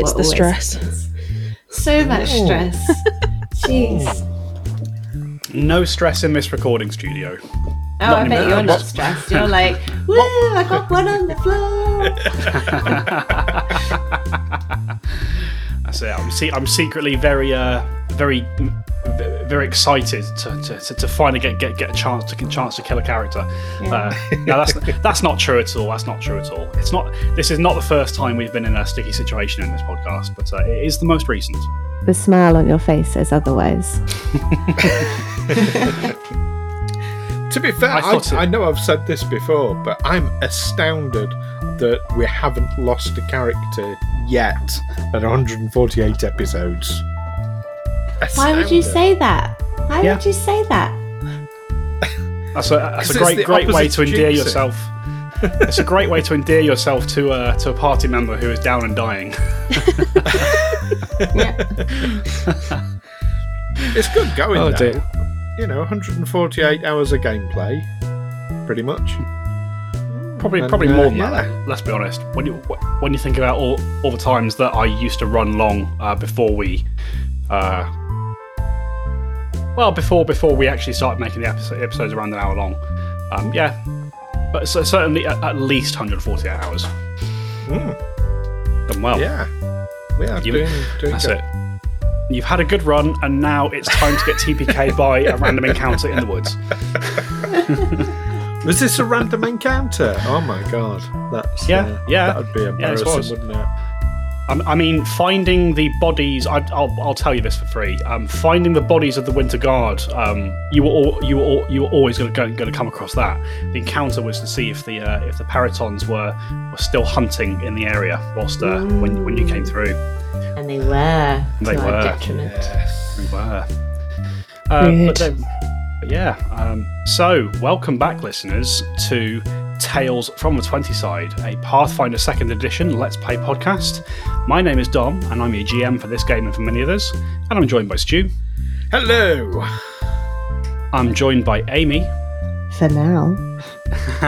That's It's the stress. happens. So much Oh. stress. Jeez. No stress in this recording studio. Oh, I bet anymore. you're not stressed. You're like, woo, I got one on the floor. That's it. I'm, se- I'm secretly very, uh, very, v- very excited to, to, to, to finally get, get get a chance to chance to kill a character. Uh, no, that's that's not true at all. That's not true at all. It's not. This is not the first time we've been in a sticky situation in this podcast, but uh, it is the most recent. The smile on your face says otherwise. To be fair, I I, it- I know I've said this before, but I'm astounded that we haven't lost a character yet at 148 episodes. Why would you say that? Why Yeah. would you say that? That's a that's a 'Cause it's great great way to endear jinxing. yourself. it's a great way to endear yourself to uh, to a party member who is down and dying. It's good going. Oh, though. dear. You know, 148 hours of gameplay, pretty much. Probably, And, probably uh, more than yeah. that. Let's be honest. When you when you think about all, all the times that I used to run long uh, before we, uh, well, before before we actually started making the episode, episodes around an hour long, um, yeah, but so, certainly at, at least 148 hours. Mm, Done well. yeah, we are You- doing, doing That's good. it. You've had a good run, and now it's time to get TPK by a random encounter in the woods. Was this a random encounter? Oh my god, that's Yeah, uh, yeah. that would be embarrassing, was. wouldn't it? Um, I mean, finding the bodies. I, I'll, I'll tell you this for free. Um, finding the bodies of the Winter Guard. Um, you were all, you were all, you were always going to going come across that. The encounter was to see if the uh, if the Perytons were were still hunting in the area whilst uh, when when you came through. And they were. They our were. detriment. We were. Uh, Rude. but, then, but yeah. Um, so, welcome back, listeners, to Tales from the Twenty Side, a Pathfinder Second Edition Let's Play podcast. My name is Dom, and I'm your GM for this game and for many others. And I'm joined by Stu. Hello. I'm joined by Amy, For now.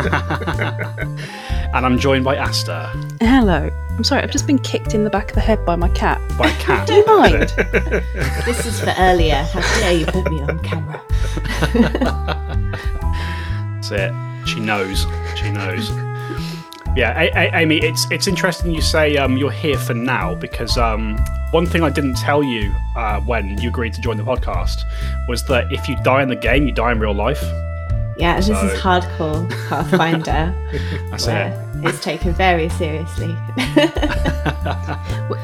and I'm joined by Asta. Hello. I'm sorry, I've just been kicked in the back of the head by my cat. By Cat. Do you mind? This is for earlier. How dare you put me on camera? That's it. She knows. She knows. Yeah, A- A- Amy, it's it's interesting you say um, you're here for now because um, one thing I didn't tell you uh, when you agreed to join the podcast was that if you die in the game, you die in real life. Yeah, this So- is hardcore Pathfinder. That's it. where it's taken very seriously.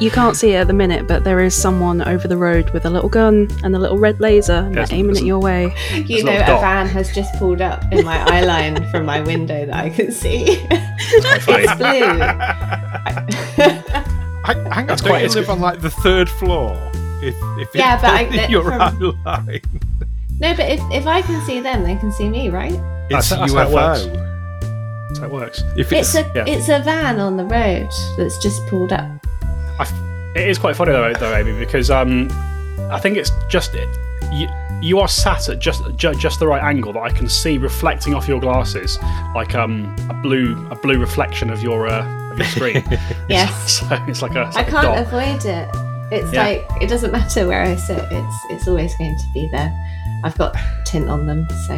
You can't see it at the minute, but there is someone over the road with a little gun and a little red laser, and There's- they're aiming there's at your way. you know, little a van has just pulled up in my eye line from my window that I can see. It's quite it's funny. blue. Hang, hang on, That's don't quite- you it's live good. on like the third floor? If, if Yeah, but I- on that- your from- eye line, No, but if, if I can see them, they can see me, right? it's That's- that's how. UFO. That's how it works. If It's it's, a yeah. it's a van on the road that's just pulled up. I f- it is quite funny though, though Amy, because um, I think it's just it. You, you are sat at just ju- just the right angle that I can see reflecting off your glasses, like um, a blue a blue reflection of your uh, of your screen. Yes. so it's like a, it's like a can't dot. avoid it. It's Yeah. like it doesn't matter where I sit. It's it's always going to be there. I've got tint on them, so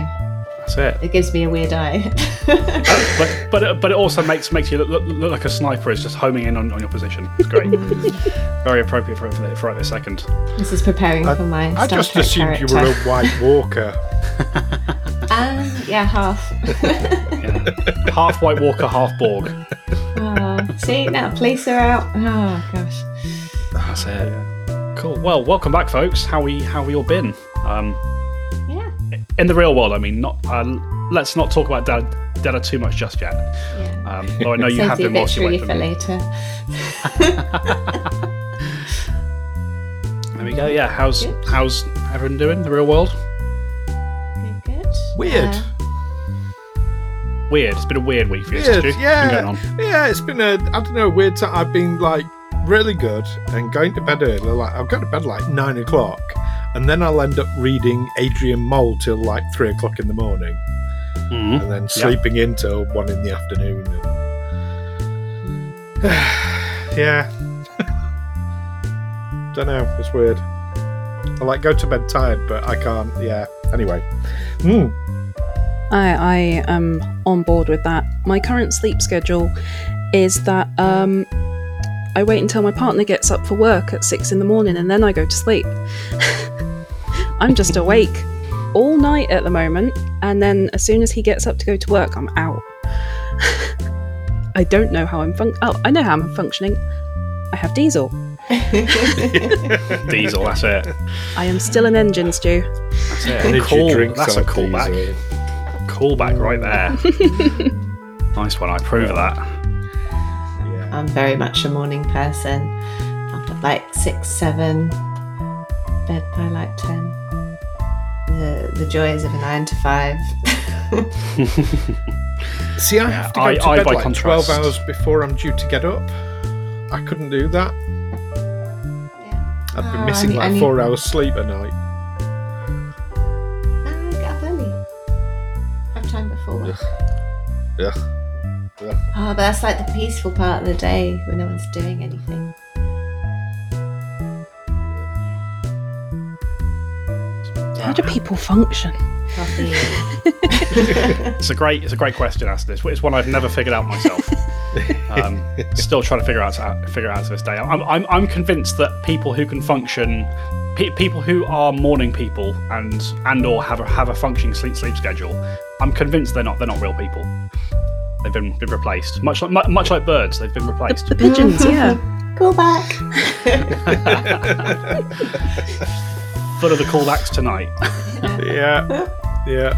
That's it. it gives me a weird eye. but but it, but it also makes makes you look, look, look like a sniper is just homing in on, on your position. It's great, very appropriate for for, for right this second. this is preparing I, for my. I Star just Trek assumed you were a White Walker. Um, yeah, half. Yeah. half White Walker, half Borg. oh, see now, police are out. Oh gosh. That's it. Cool. Well, welcome back, folks. How we how we all been? Um, Yeah. In the real world, I mean, not. Uh, let's not talk about Dada, Dada too much just yet. Yeah. Um, though I know you have the been whilst you obituary wait for for me. later. There we go. Yeah. How's Good. how's everyone doing? in The real world. Good. good. Weird. Uh, Weird. It's been a weird week for you, Weird, Stu. Been yeah. going on? Yeah, it's been a I don't know weird time. I've been like really good and going to bed early. Like I've go to bed like nine o'clock, and then I'll end up reading Adrian Mole till like three o'clock in the morning, Mhm. and then sleeping in till one in the afternoon. And... yeah, don't know. It's weird. I like go to bed tired, but I can't. Yeah. Anyway. Mm. I, I am on board with that. My current sleep schedule is that um, I wait until my partner gets up for work at six in the morning and then I go to sleep. I'm just awake all night at the moment, and then as soon as he gets up to go to work, I'm out. I don't know how I'm fun. Oh, I know how I'm functioning. I have diesel. Diesel, that's it. I am still an engine Stu. That's it. Energy Cool. drinks That's a are callback. diesel. Callback right there. nice one. I approve of that. Yeah. I'm very much a morning person. Up at like six, seven, bed by like ten. The the joys of a nine to five. See, I have to go I- to I, bed by like contrast- 12 hours before I'm due to get up. I couldn't do that. I'd be Oh, I missing need- I like need- four hours sleep a night. Get up early. Have time before work. Yeah. Oh, but that's like the peaceful part of the day when no one's doing anything. How do people function? It's a great, it's a great question. Asked this. It's one I've never figured out myself. um, still trying to figure out figure out to this day. I'm, I'm, I'm convinced that people who can function, pe- people who are morning people and and or have a have a functioning sleep sleep schedule, I'm convinced they're not they're not real people. They've been been replaced, much like much like birds. They've been replaced. The pigeons, yeah. Call back. Full of the callbacks tonight. Yeah. Yeah.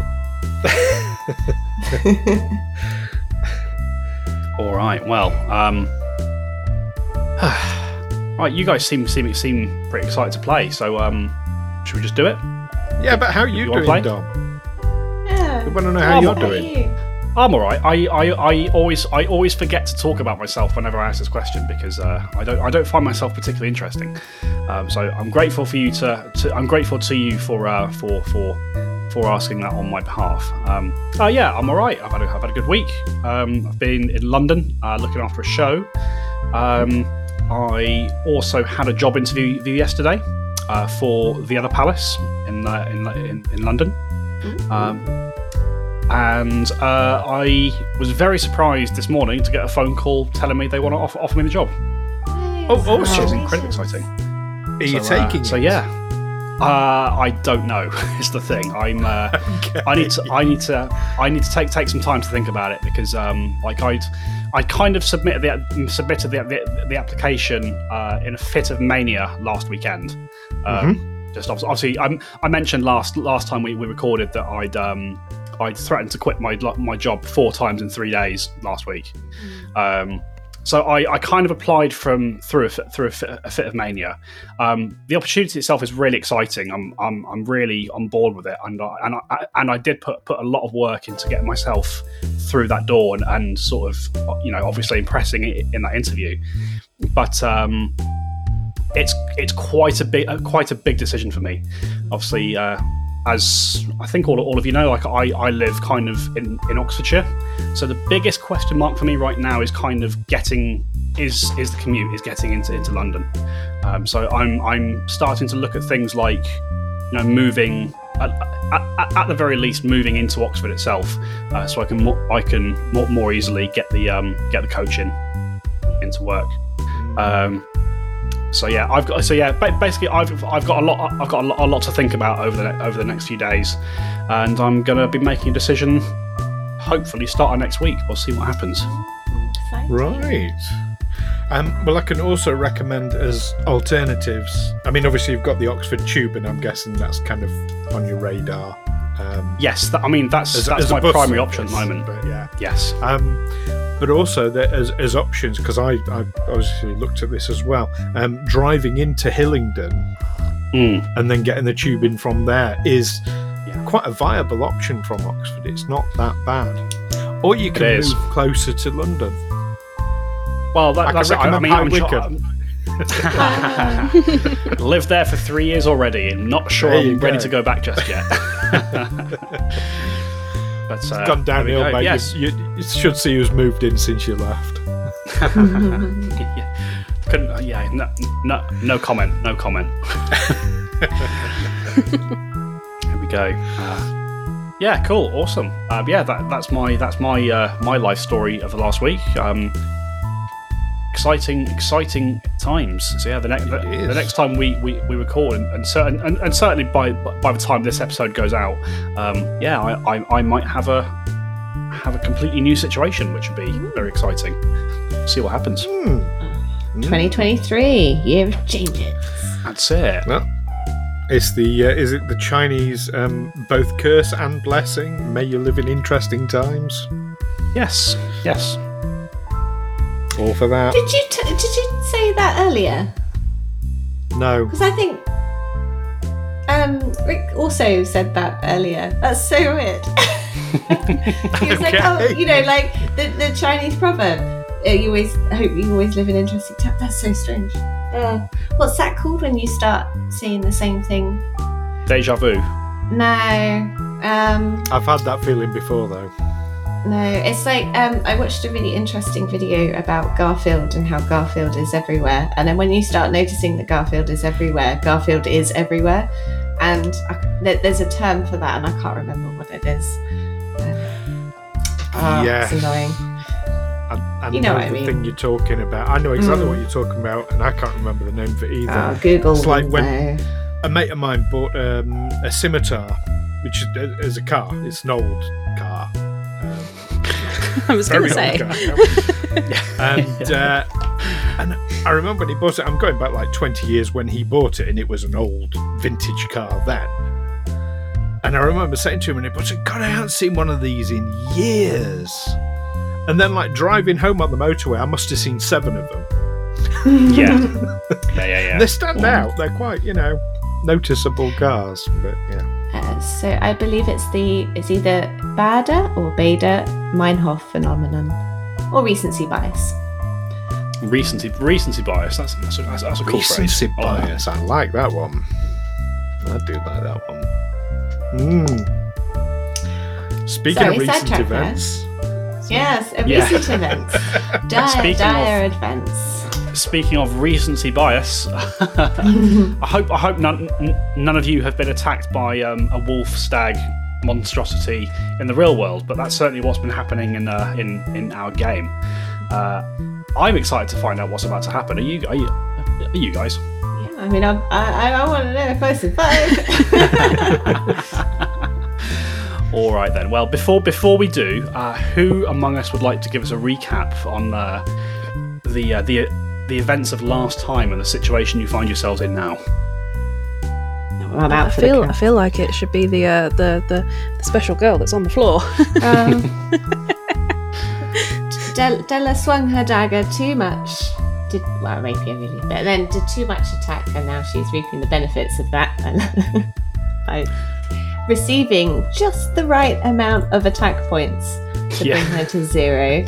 All right. Well, um, right. You guys seem seem seem pretty excited to play. So, um, should we just do it? Yeah, but how are you, You doing. Dom? yeah. We want to know how Oh, you're what doing. I'm all right. I, I, I always I always forget to talk about myself whenever I ask this question because uh, I don't I don't find myself particularly interesting. Um, so I'm grateful for you to, to I'm grateful to you for uh, for for for asking that on my behalf. Um, uh, yeah, I'm all right. I've had a, I've had a good week. Um, I've been in London uh, looking after a show. Um, I also had a job interview yesterday uh, for the other palace in uh, in, in in London. Um, and uh, I was very surprised this morning to get a phone call telling me they want to offer, offer me the job, Oh, which awesome. is incredibly exciting. Are you so, uh, taking So yeah, uh, I don't know. is the thing. I'm. Uh, I need to. I need to. I need to take take some time to think about it because, um, like I'd, I kind of submitted the submitted the the, the application uh, in a fit of mania last weekend. Um, Just obvi- obviously, I, I mentioned last last time we, we recorded that I'd um, I'd threatened to quit my my job four times in three days last week. Um, so I, I kind of applied from through a, fit- through a fit, a fit of mania. Um, the opportunity itself is really exciting. I'm, I'm, I'm really on board with it, and I, and I, and I did put put a lot of work into getting myself through that door and, and sort of you know obviously impressing it in that interview. But um, it's it's quite a big quite a big decision for me. Obviously, uh, as I think all, all of you know, like I, I live kind of in, in Oxfordshire. So the biggest question mark for me right now is kind of getting is is the commute is getting into into London. Um, so I'm I'm starting to look at things like you know moving at, at, at the very least moving into Oxford itself, uh, so I can more, I can more, more easily get the um, get the coach in into work. Um, so yeah, I've got so yeah. Basically, I've I've got a lot I've got a lot, a lot to think about over the over the next few days, and I'm gonna be making a decision. Hopefully, starting next week. We'll see what happens. Right. Um, well, I can also recommend as alternatives. I mean, obviously, you've got the Oxford Tube, and I'm guessing that's kind of on your radar. Um, Yes, that, I mean that's as- that's as my primary option at the moment. But yeah. Yes. Um, but also there, as, as options, because I, I obviously looked at this as well. Um, driving into Hillingdon Mm. and then getting the tube in from there is Yeah. quite a viable option from Oxford. It's not that bad. Or you can move closer to London. Well, that, I can that's it. I, I recommend mean, High I'm sure, lived there for three years already, and not sure I'm ready go. to go back just yet. but uh, Gone there we downhill, go. mate. Yes, You, you, you should see who's moved in since you left. Yeah. couldn't. uh, Yeah, no, no, no comment. No comment. Here we go. Uh, yeah, cool, awesome. Uh, yeah, that, that's my that's my uh, my life story of the last week. Um, exciting, exciting times. So yeah, the next the, the next time we, we, we record, and, and, certain, and, and certainly by by the time this episode goes out, um, yeah, I, I, I might have a have a completely new situation, which would be very exciting. See what happens. Hmm. 2023, year of changes. That's it. Well, it's the uh, is it the Chinese um, both curse and blessing? May you live in interesting times. Yes, yes. All for that. Did you t- did you say that earlier? No. Because I think um, Rick also said that earlier. That's so weird. he was like, "Oh, you know, like the, the Chinese proverb. uh, You always hope you always live in interesting times. That's so strange. Uh, what's that called when you start seeing the same thing? Deja vu. No, um, I've had that feeling before though. No. It's like um, I watched a really interesting video about Garfield and how Garfield is everywhere. And then when you start noticing that Garfield is everywhere, Garfield is everywhere. And I, there's a term for that, and I can't remember what it is. Um, ah, Yeah. it's annoying. I, I You know know what I the mean. thing you're talking about. I know exactly Mm. what you're talking about, and I can't remember the name of it either. Oh, Google. It's like when- know. a mate of mine bought um, a scimitar, which is, is a car. It's an old car. I was going to say. and uh, and I remember when he bought it. I'm going back like 20 years when he bought it, and it was an old vintage car then. And I remember saying to him when he bought it, God, I haven't seen one of these in years. And then, like driving home on the motorway, I must have seen seven of them. Yeah. yeah, yeah, yeah. They stand out. They're quite, you know, noticeable cars. But yeah, Uh, so I believe it's the it's either Baader or Baader Meinhof phenomenon or recency bias. recency recency bias. That's that's a, that's, that's a cool recency phrase. I like that. bias. I like that one. I do like that one. Mm. Speaking Sorry, of recent sidetrack there. events, Yes, a Yeah. recent events. Dire, Speaking dire of- events. Speaking of recency bias, I hope I hope none none of you have been attacked by um, a wolf stag monstrosity in the real world, but that's certainly what's been happening in uh, in in our game. Uh, I'm excited to find out what's about to happen. Are you are you are you guys? Yeah, I mean, I, I, I want to know if I survive. All right then. Well, before before we do, uh, who among us would like to give us a recap on uh, the uh, the the events of last time and the situation you find yourselves in now? I'm I out for feel I feel like it should be the uh, the, the the special girl that's on the floor. Um, Del- Della swung her dagger too much. Did well, rapier really, but then did too much attack, and now she's reaping the benefits of that by receiving just the right amount of attack points to Yeah. bring her to zero.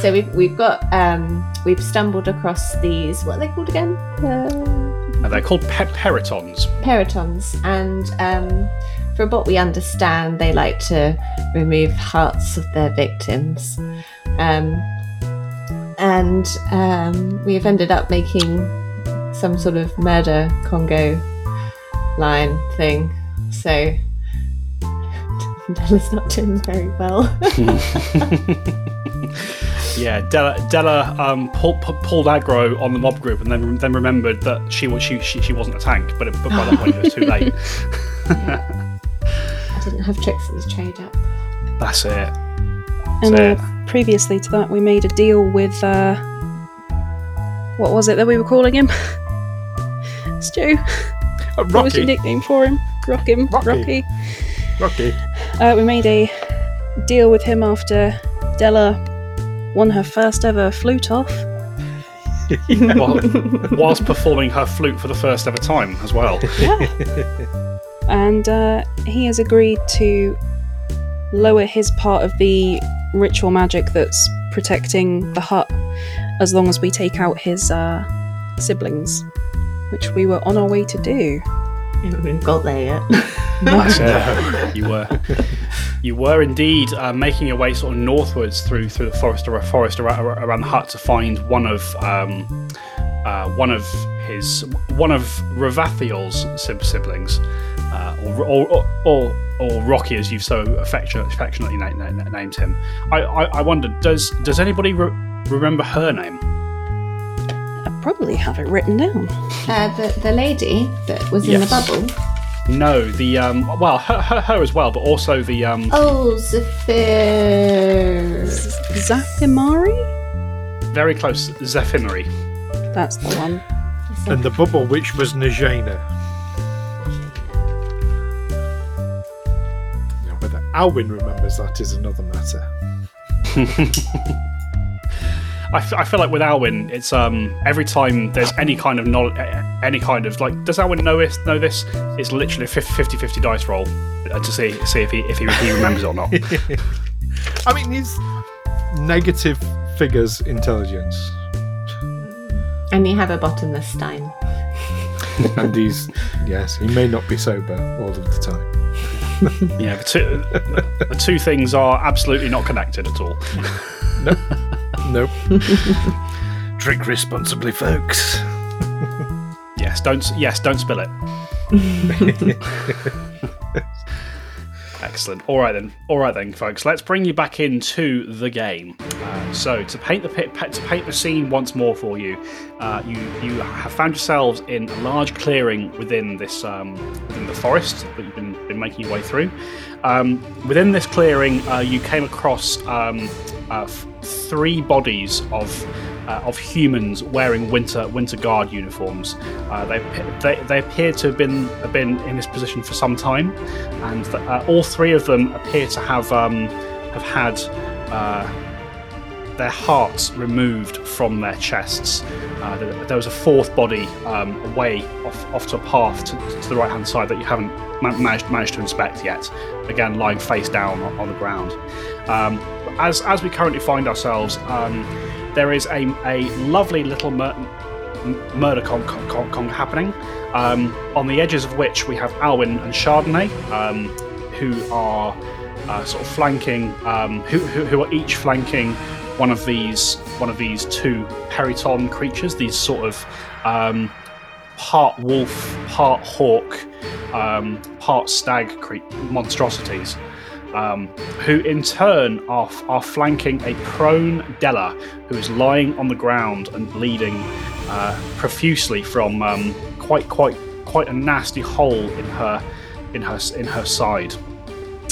So we've we've got um we've stumbled across these what are they called again? Uh, they're called pe- perytons. perytons and um, from what we understand they like to remove hearts of their victims um, and um, we've ended up making some sort of murder congo line thing so Bella's not doing very well. Yeah, Della, Della um, pull, pu- pulled aggro on the mob group and then then remembered that she was she, she, she wasn't a tank, but, it, but by that point it was too late. I didn't have tricks of the trade up. That's it. And That's uh, previously to that, we made a deal with uh, what was it that we were calling him? Stu. Uh, What was your nickname for him? Rock him. Rocky. Rocky. Rocky. Uh, we made a deal with him after Della won her first ever flute off. While, whilst performing her flute for the first ever time as well. Yeah. and uh, he has agreed to lower his part of the ritual magic that's protecting the hut as long as we take out his uh, siblings, which we were on our way to do. We haven't got there yet. That's it. You were, you were indeed uh, making your way sort of northwards through through the forest or forest around, around the hut to find one of um, uh, one of his one of Ravathiel's siblings, uh, or, or, or, or or Rocky, as you've so affection- affectionately na- na- named him. I, I, I wondered, does does anybody re- remember her name? I probably have it written down. Uh, the the lady that was in the bubble. No, the um, well, her, her, her as well, but also the um, Oh, Zephyr. Zathimari? very close Zephimeri. That's the one. And the bubble, which was Najena. Now, whether Alwyn remembers that is another matter. I, f- I feel like with Alwyn, it's um every time there's any kind of knowledge, any kind of like, does Alwyn know this? Know this? It's literally a 50-50 dice roll uh, to see see if he if he, he remembers it or not. I mean, he's negative figures intelligence. And you have a bottomless stein. and he's, yes, he may not be sober all of the time. Yeah, the two, the two things are absolutely not connected at all. Nope. Nope. Drink responsibly, folks. Yes, don't yes, don't spill it. Excellent. All right then. All right then, folks. Let's bring you back into the game. Uh, so to paint the pit, to paint the scene once more for you, uh, you you have found yourselves in a large clearing within this um, within the forest that you've been, been making your way through. Um, within this clearing, uh, you came across um, uh, three bodies of uh, of humans wearing winter winter guard uniforms. Uh, they, they they appear to have been have been in this position for some time, and uh, all three of them appear to have um, have had uh, their hearts removed from their chests. Uh, there, was a fourth body um, away off, off to a path to, to the right hand side that you haven't ma- managed managed to inspect yet. Again, lying face down on the ground. Um, as as we currently find ourselves. Um, there is a, a lovely little mur- murder con, con, con, happening, um, on the edges of which we have Alwyn and Chardonnay, um, who are uh, sort of flanking, um, who, who, who are each flanking one of these one of these two peryton creatures, these sort of um, part wolf, part hawk, part stag cre- monstrosities um, who in turn are, are flanking a prone Della who is lying on the ground and bleeding uh, profusely from um, quite quite quite a nasty hole in her in her in her side.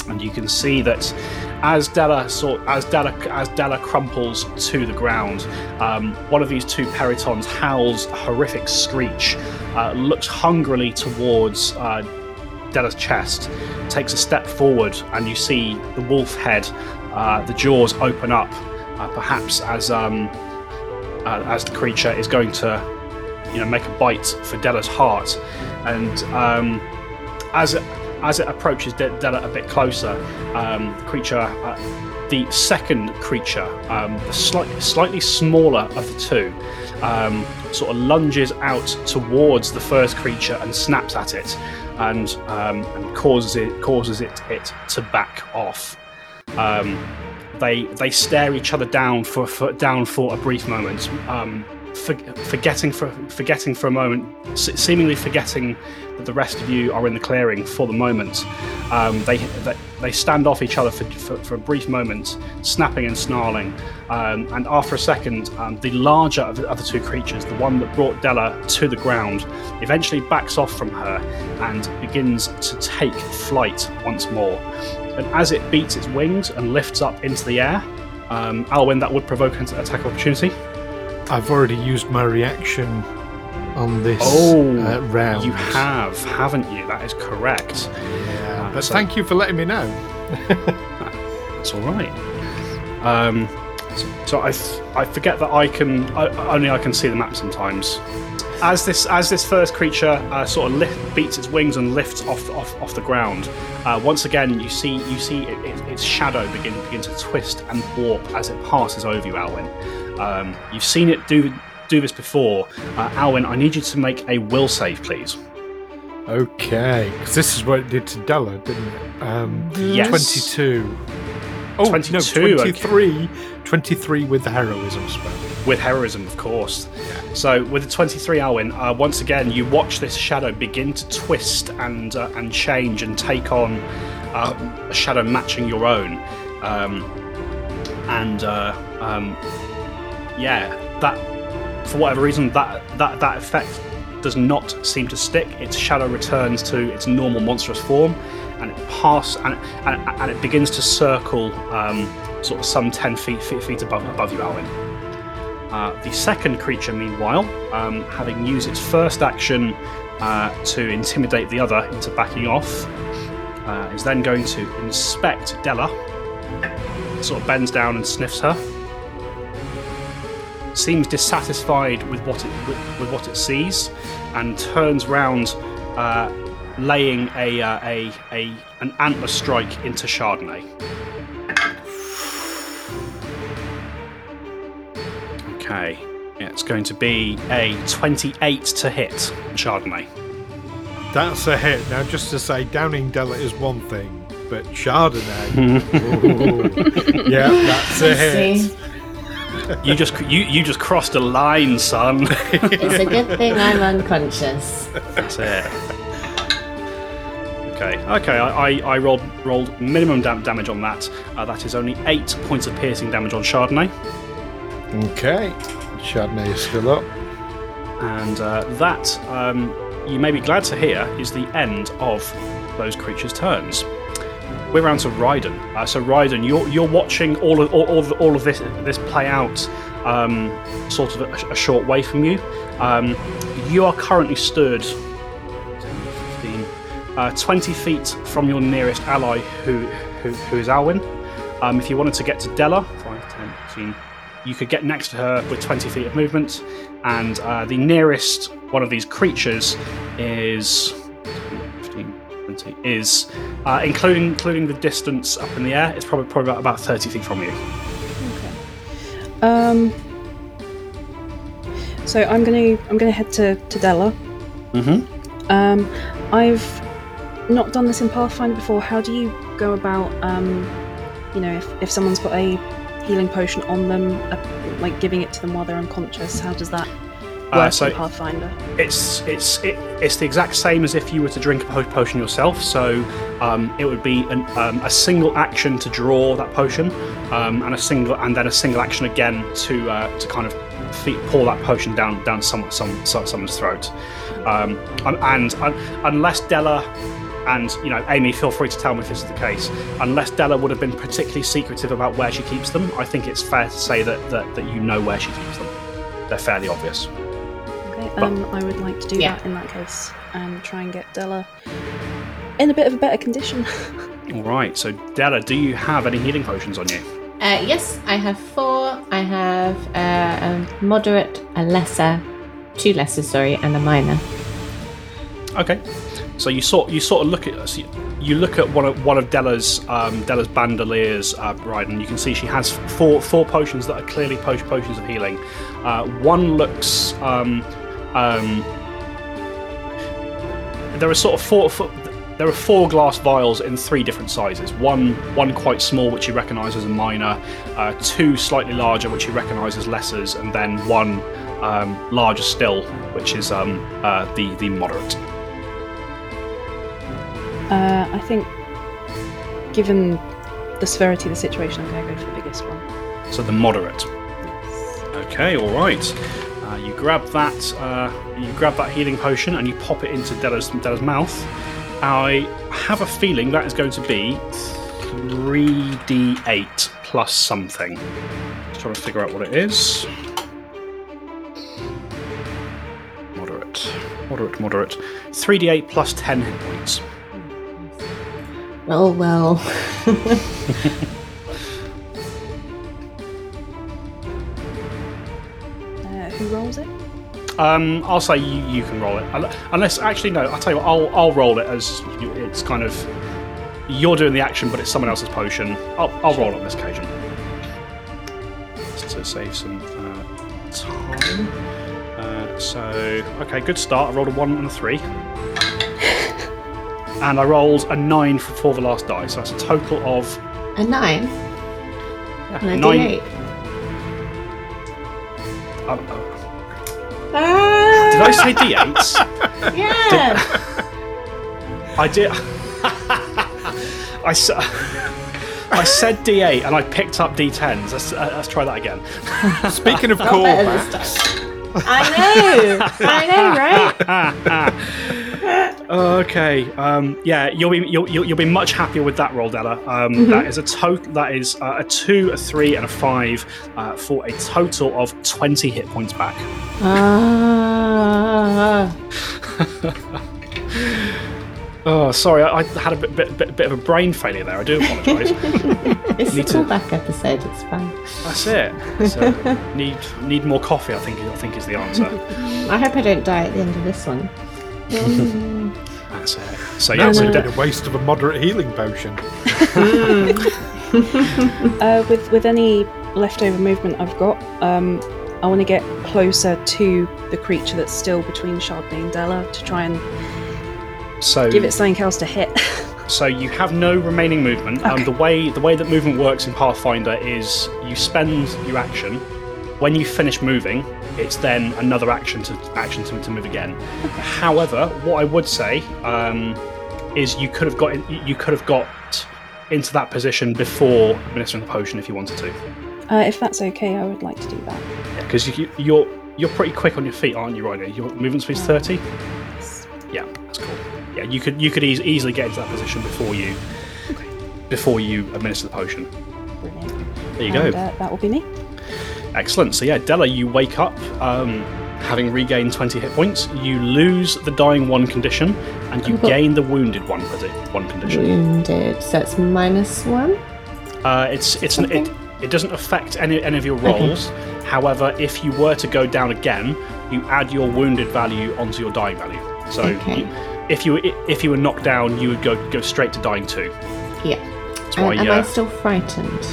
And you can see that as Della sort as Della as Della crumples to the ground, um, one of these two perytons howls a horrific screech, uh, looks hungrily towards uh, Della's chest, takes a step forward, and you see the wolf head, uh, the jaws open up, uh, perhaps as um, uh, as the creature is going to, you know, make a bite for Della's heart, and um, as it, as it approaches De- Della a bit closer, um, the creature. The second creature, um, the slightly, slightly smaller of the two, um, sort of lunges out towards the first creature and snaps at it, and um, and causes it causes it it to back off. Um, they they stare each other down for, for down for a brief moment, um, for, forgetting for forgetting for a moment, seemingly forgetting that the rest of you are in the clearing for the moment. Um, they, they they stand off each other for, for, for a brief moment, snapping and snarling, um, and after a second, um, the larger of the other two creatures, the one that brought Della to the ground, eventually backs off from her and begins to take flight once more. And as it beats its wings and lifts up into the air, um, Alwyn, that would provoke an attack opportunity. I've already used my reaction on this Oh, uh, round. You have, haven't you? That is correct. Yeah, Uh, but so- thank you for letting me know. That's all right. Um, so I forget that I can I, only I can see the map sometimes. As this as this first creature uh, sort of lift, beats its wings and lifts off off, off the ground, uh, once again you see you see it, it, its shadow begin begin to twist and warp as it passes over you, Alwyn. Um, you've seen it do do this before, uh, Alwyn. I need you to make a will save, please. Okay, because this is what it did to Della, didn't it? Um, Yes. 22. Oh, 22, no, okay. 23, 23 with the heroism spell. with heroism, of course. Yeah. So, with the 23 Alwyn, uh, once again, you watch this shadow begin to twist and uh, and change and take on uh, a shadow matching your own. Um, and uh, um, yeah, that for whatever reason, that that that effect does not seem to stick. Its shadow returns to its normal monstrous form, and it pass and and, and it begins to circle um, sort of some 10 feet feet, feet above above you, Alwyn. Uh, the second creature, meanwhile, um, having used its first action uh, to intimidate the other into backing off, uh, is then going to inspect Della. Sort of bends down and sniffs her. Seems dissatisfied with what it with, with what it sees, and turns round, uh, laying a, uh, a a an antler strike into Chardonnay. Okay. Yeah, it's going to be a 28 to hit Chardonnay. That's a hit. Now, just to say, Downing Della is one thing, but Chardonnay. ooh, yeah, that's a hit. See, You just you you just crossed a line, son. it's a good thing I'm unconscious. That's it. Okay, okay. I, I, I rolled rolled minimum dam- damage on that. Uh, that is only eight points of piercing damage on Chardonnay, Okay. Chardonnay is still up. and uh, that um, you may be glad to hear is the end of those creatures' turns. We're around to Ryden. Uh, so Ryden, you're you're watching all of all, all, of, all of this this play out, um, sort of a, a short way from you. Um, you are currently stood 10, 15, uh, 20 feet from your nearest ally, who who, who is Alwyn. Um, if you wanted to get to Della, 5, 10, 15, you could get next to her with 20 feet of movement, and uh, the nearest one of these creatures is 15, 20, is uh, including including the distance up in the air. It's probably probably about, about 30 feet from you. Okay. Um. So I'm gonna I'm gonna head to to Della. Mm-hmm. Um, I've not done this in Pathfinder before. How do you go about, um, you know, if, if someone's got a healing potion on them, uh, like giving it to them while they're unconscious? How does that Uh, so- in Pathfinder? It's it's it, it's the exact same as if you were to drink a potion yourself. So um, it would be an, um, a single action to draw that potion, um, and a single and then a single action again to uh, to kind of feed, pour that potion down down some, some, some someone's throat. Um, and and un, unless Della and you know Amy, feel free to tell me if this is the case. Unless Della would have been particularly secretive about where she keeps them, I think it's fair to say that that, that you know where she keeps them. They're fairly obvious. Okay, um, I would like to do Yeah. that in that case and try and get Della in a bit of a better condition. All right. So Della, do you have any healing potions on you? Uh, yes, I have four. I have uh, a moderate, a lesser, two lesser, sorry, and a minor. Okay. So you sort you sort of look at so you- you look at one of one of Della's um, Della's bandoliers, uh, right, and you can see she has four four potions that are clearly potions of healing. Uh, one looks um, um, there are sort of four. four there are four glass vials in three different sizes. One, one quite small, which you recognise as a minor. Uh, two slightly larger, which you recognise as lessers, and then one um, larger still, which is um, uh, the the moderate. Uh, I think, given the severity of the situation, I'm going to go for the biggest one. So the moderate. Okay, all right. Uh, you grab that. Uh, you grab that healing potion and you pop it into Della's, Della's mouth. I have a feeling that is going to be three d eight plus something. Just trying to figure out what it is. Moderate, moderate, moderate. Three d eight plus ten hit points. Oh well. who rolls it? Um, I'll say you, you can roll it. Unless, actually, no. I'll tell you what. I'll, I'll roll it as you- it's kind of you're doing the action, but it's someone else's potion. I'll, I'll roll on this occasion Just to save some uh, time. Uh, so, okay, good start. I rolled a one and a three, and I rolled a nine for, for the last die. So that's a total of a nine. And a Nine- D8. I say d8s? Yeah. I did. I, I said d8 and I picked up d10s. Let's, uh, let's try that again. Speaking of Not callbacks. I know. I know, right? Okay. Um, yeah, you'll be you'll, you'll, you'll be much happier with that roll, Della. Um, that is a total. That is uh, a two, a three, and a five uh, for a total of twenty hit points back. Ah. Oh, sorry, I, I had a bit, bit, bit, bit of a brain failure there. I do apologise. It's a Need to- episode. It's fine. That's it. So, need need more coffee. I think I think is the answer. I hope I don't die at the end of this one. That's it. So yeah, that's so a De- dead waste of a moderate healing potion. Uh, with with any leftover movement I've got, um, I want to get closer to the creature that's still between Chardonnay and Della to try and so give it something else to hit. So you have no remaining movement. Um, Okay. the way the way that movement works in Pathfinder is you spend your action. When you finish moving, it's then another action to action to, to move again. However, what I would say um, is you could have got in, you could have got into that position before administering the potion if you wanted to, uh, if that's okay, I would like to do that. because you, you're you're pretty quick on your feet, aren't you, Ryder? Your movement speed's thirty. Yes. Yeah, that's cool. Yeah, you could you could eas easily get into that position before you before you administer the potion. Brilliant. There you and, go. Uh, that will be me. Excellent. So yeah, Della, you wake up um, having regained 20 hit points. You lose the dying one condition, and you Mhm. gain the wounded one one condition. Wounded. So it's minus one. Uh, it's it's an, it, it doesn't affect any any of your rolls. However, if you were to go down again, you add your wounded value onto your dying value. So Okay. you, if you were if you were knocked down, you would go go straight to dying two. Yeah. That's why. Am uh, I still frightened?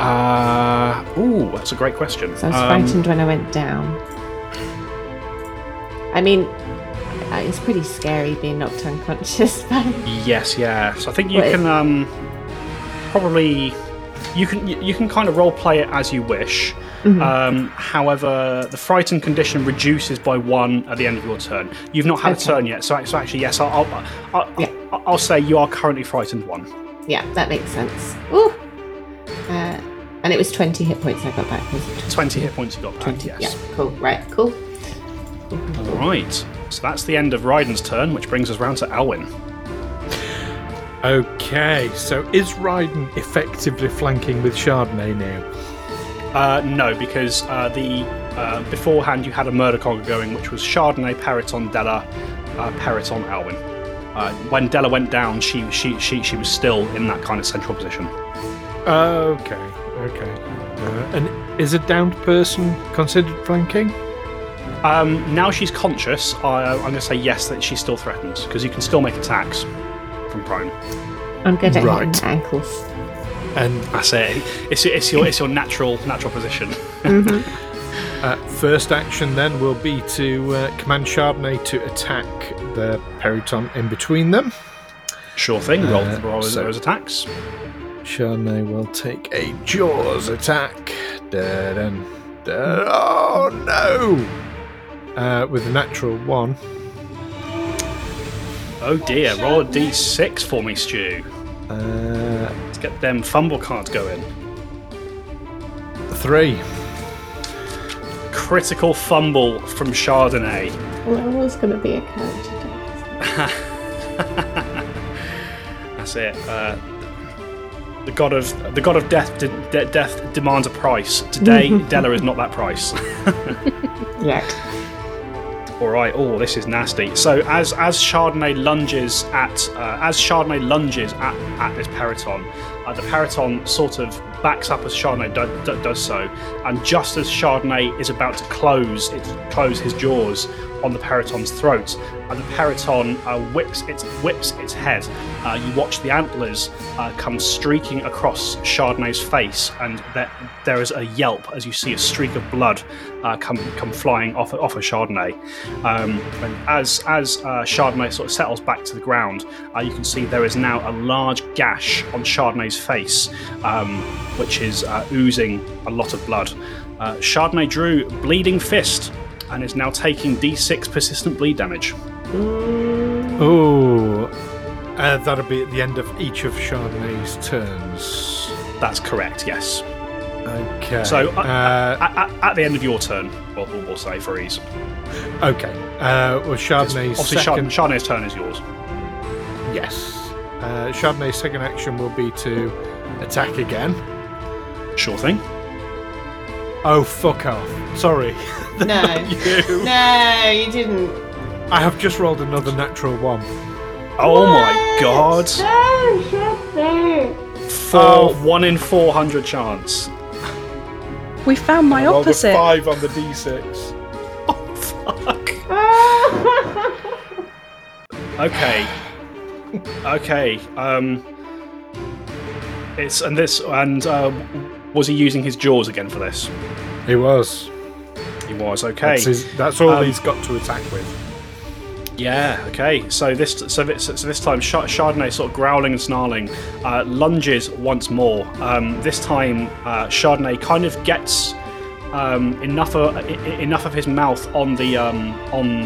Uh, ooh, that's a great question. So I was Um, frightened when I went down. I mean, uh, it's pretty scary being knocked unconscious. But Yes, yeah. So I think you can um, probably you can you you can kind of role play it as you wish. Mm-hmm. Um, however, the frightened condition reduces by one at the end of your turn. You've not had Okay. a turn yet, so, so actually, yes, I'll I'll, I'll, Yeah. I'll I'll say you are currently frightened one. yeah, that makes sense. Ooh. Uh, and it was 20 hit points I got back. Was it Twenty hit points you got back. 20? Yes. Yeah, cool. Right, cool. All right. So that's the end of Ryden's turn, which brings us round to Alwyn. Okay, so is Ryden effectively flanking with Chardonnay now? Uh, no, because uh, the uh, beforehand you had a murder conga going, which was Chardonnay, Peryton, Della, uh, Peryton, Alwyn. Uh, when Della went down, she, she she she was still in that kind of central position. Okay, okay. Uh, and is a downed person considered flanking? Um, now she's conscious. I, I'm going to say yes that she's still threatened because you can still make attacks from prone. I'm good at Right. hitting ankles. And I say It's, it's your it's your natural natural position. uh, first action then will be to uh, command Chardonnay to attack the Peryton in between them. Sure thing. Roll, Uh, roll so- those attacks. Chardonnay will take a Jaws attack. Da-dun, da- oh no! Uh, with a natural one. Oh dear. Roll a d6 for me, Stu. Uh, Let's get them fumble cards going. three. Critical fumble from Chardonnay. Well, I was going to be a character. That's it. Uh, the god of the god of death de- de- death demands a price. Today, Della is not that price. Yeah. All right. Oh, this is nasty. So as as Chardonnay lunges at uh, as Chardonnay lunges at, at this Peryton, uh, the Peryton sort of backs up as Chardonnay do, do, does so, and just as Chardonnay is about to close it close his jaws on the Peryton's throat, and the Peryton uh, whips its whips its head. Uh, you watch the antlers uh, come streaking across Chardonnay's face, and there, there is a yelp as you see a streak of blood uh, come come flying off off of Chardonnay. Um, and as as uh, Chardonnay sort of settles back to the ground, you can see there is now a large gash on Chardonnay's face, um, which is oozing a lot of blood. Uh, Chardonnay drew Bleeding Fist and is now taking D6 persistent bleed damage. Oh, uh, that'll be at the end of each of Chardonnay's turns. That's correct. Yes. Okay. So, uh, uh, At, at, at the end of your turn, we'll, we'll, we'll say for ease. okay. Uh, well, Chardonnay's Obviously, second. Chard- Chardonnay's turn is yours. yes. Uh, Chardonnay's second action will be to attack again. Sure thing. Oh, fuck off. Sorry. No. you. No, you didn't. I have just rolled another natural one. Oh my god. No, shut there. Four, Oh. one in 400 chance. We found my I rolled a opposite. five on the d6. Oh, fuck. Okay. Okay. Um. It's and this and uh, was he using his jaws again for this? He was. He was okay. That's, his, that's all Um, he's got to attack with. Yeah. Okay. So this so this, so this time Chardonnay sort of growling and snarling uh, lunges once more. Um, this time uh, Chardonnay kind of gets um, enough of enough of his mouth on the um, on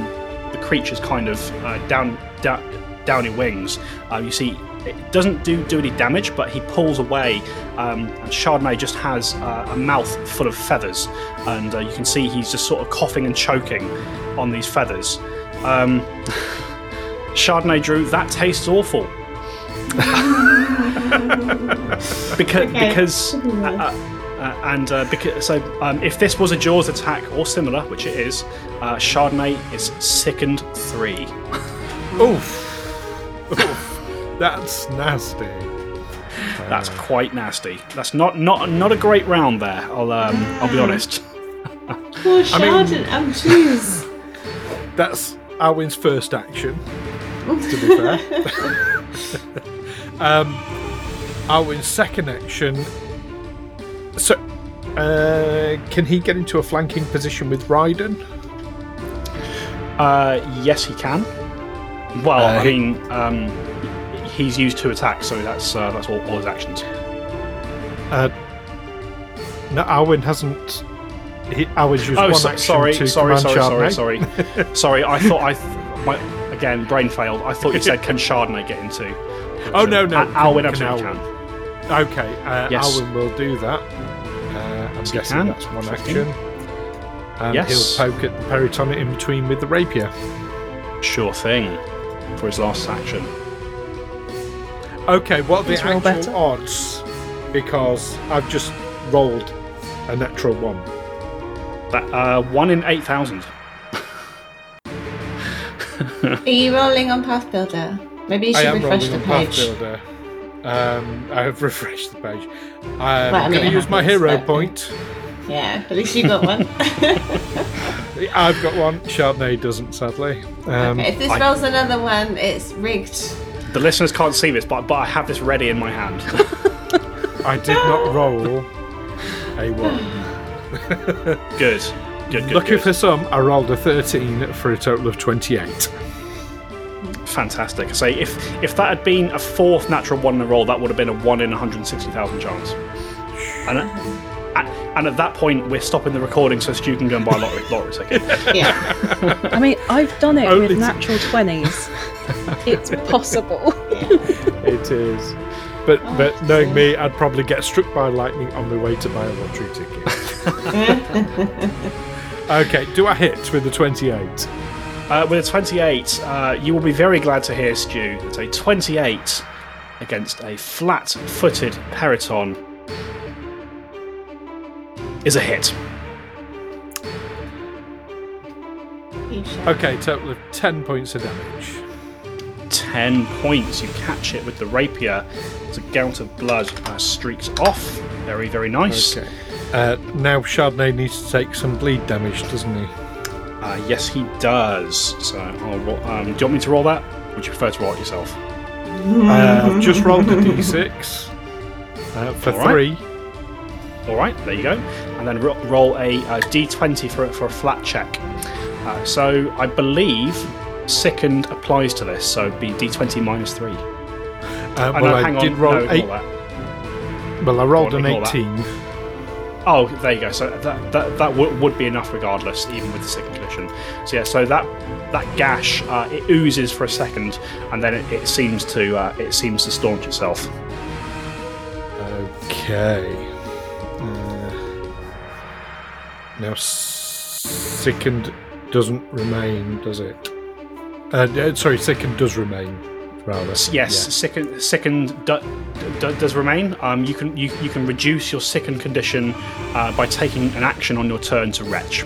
the creature's kind of uh, down, down downy wings. Uh, you see. It doesn't do, do any damage, but he pulls away, um, and Chardonnay just has uh, a mouth full of feathers, and uh, you can see he's just sort of coughing and choking on these feathers. Um, Chardonnay drew that tastes awful. because Okay. because uh, uh, uh, and uh, because so um, if this was a Jaws attack or similar, which it is, uh, Chardonnay is sickened three. Oof. Oof. That's nasty. That's quite nasty. That's not not not a great round there. I'll um, I'll be honest. Poor I mean- Chardon. Jeez. That's Alwyn's first action, to be fair. um, Alwyn's second action. So, uh, can he get into a flanking position with Ryden? Uh, yes, he can. Well, Uh, I mean, um, he's used two attacks, so that's uh, that's all, all his actions. Uh, no, Alwyn hasn't. He, Alwyn's used Oh, one so, action sorry, to sorry, command sorry, Chardonnay. sorry, sorry, sorry. I thought I, th- my, again, brain failed. I thought you said can Chardonnay get into? Oh no, no, A- Alwyn can absolutely Alwyn. can. Okay, uh, Yes. Alwyn will do that. Uh, I'm Yes, guessing can. that's one Fifteen. action. And Yes. he'll poke at the peryton in between with the rapier. Sure thing. For his last action. Okay, what are the actual better. odds? Because I've just rolled a natural one. That uh, one in eight thousand. Are you rolling on Pathbuilder? Maybe you I should am refresh rolling the on page. Pathbuilder. Um, I have refreshed the page. I'm I mean, going to use my hero but- point. Yeah, at least you got one. I've got one. Chardonnay doesn't, sadly. Um, okay, if this I- rolls another one, it's rigged. The listeners can't see this, but but I have this ready in my hand. I did not roll a one. good, good, good. Lucky good. for some, I rolled a 13 for a total of 28. Fantastic. I say if if that had been a fourth natural one in a roll, that would have been a one in 160,000 chance. And at, at- and at that point, we're stopping the recording so Stu can go and buy a lottery, lottery ticket. Yeah. I mean, I've done it Only with to- natural 20s. it's possible. It is. But but knowing me, I'd probably get struck by lightning on my way to buy a lottery ticket. okay, do I hit with the 28? Uh, with a 28, uh, you will be very glad to hear, Stu, that a 28 against a flat footed Peryton is a hit. Okay, total of 10 points of damage. 10 points. You catch it with the rapier It's a gout of blood uh, streaks off. Very, very nice. Okay. Uh, now Chardonnay needs to take some bleed damage, doesn't he? Uh, yes, he does. So, I'll ro- um, do you want me to roll that? Would you prefer to roll it yourself? Uh, I've just rolled a d6 uh, for All right. three. All right, there you go. And then ro- roll a, a d20 for, for a flat check. Uh, so I believe sickened applies to this, so it'd be d20 minus 3. Uh, well, no, I hang on. roll no, eight. ignore that. Well, I rolled an ignore that. 18. Oh, there you go. So that that, that w- would be enough regardless, even with the second condition. So yeah, so that that gash uh, it oozes for a second, and then it, it seems to uh, it seems to staunch itself. Okay. Uh, now, s- sickened doesn't remain, does it? Uh, uh, sorry, sickened does remain, rather. Yes, sickened sickened do, do, does remain. Um, you can you, you can reduce your sickened condition uh, by taking an action on your turn to retch.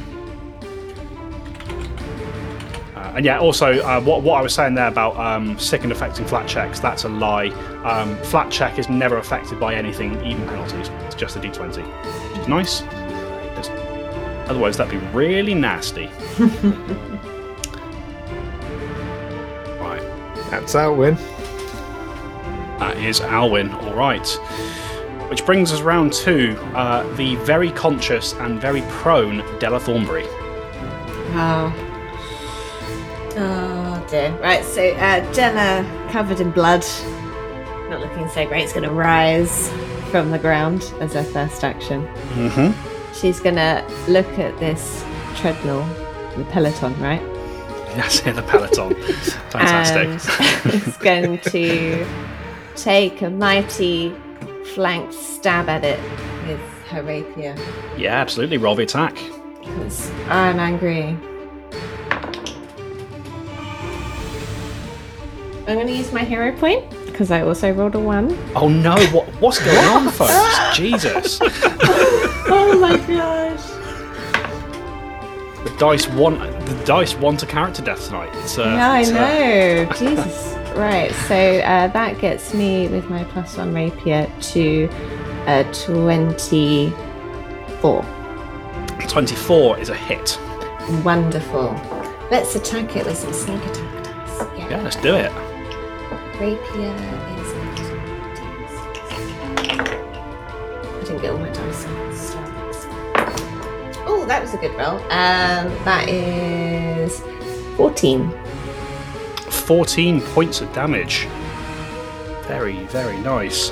Uh, and yeah, also uh, what, what I was saying there about um, sickened affecting flat checks, that's a lie. Um, flat check is never affected by anything, even penalties. It's just a d20, which is nice. Just- otherwise, that'd be really nasty. right. That's our win. That is Alwyn, all right. Which brings us round to uh, the very conscious and very prone Dela Thornbury. Oh. Oh dear. Right, so uh, Jenna, covered in blood, not looking so great, is going to rise from the ground as her first action. Mm-hmm. She's to look at this treadmill, the peloton, right? Yes, yeah, the peloton. Fantastic. And is going to take a mighty flanked stab at it with her rapier. yeah, absolutely. Roll the attack. I'm angry. I'm going to use my hero point because I also rolled a one. Oh no! What, what's going on, folks? Jesus! Oh my gosh! The dice want the dice want a character death tonight. It's, uh, yeah, I uh, know. Jesus. Right, so uh, that gets me with my plus one rapier to a 24. Twenty-four is a hit. Wonderful. Let's attack it with some sneak attack dice. Yeah, let's do it. Rapier is. I didn't get all my dice. Oh, that was a good roll. Um, that is 14. 14 points of damage. Very, very nice.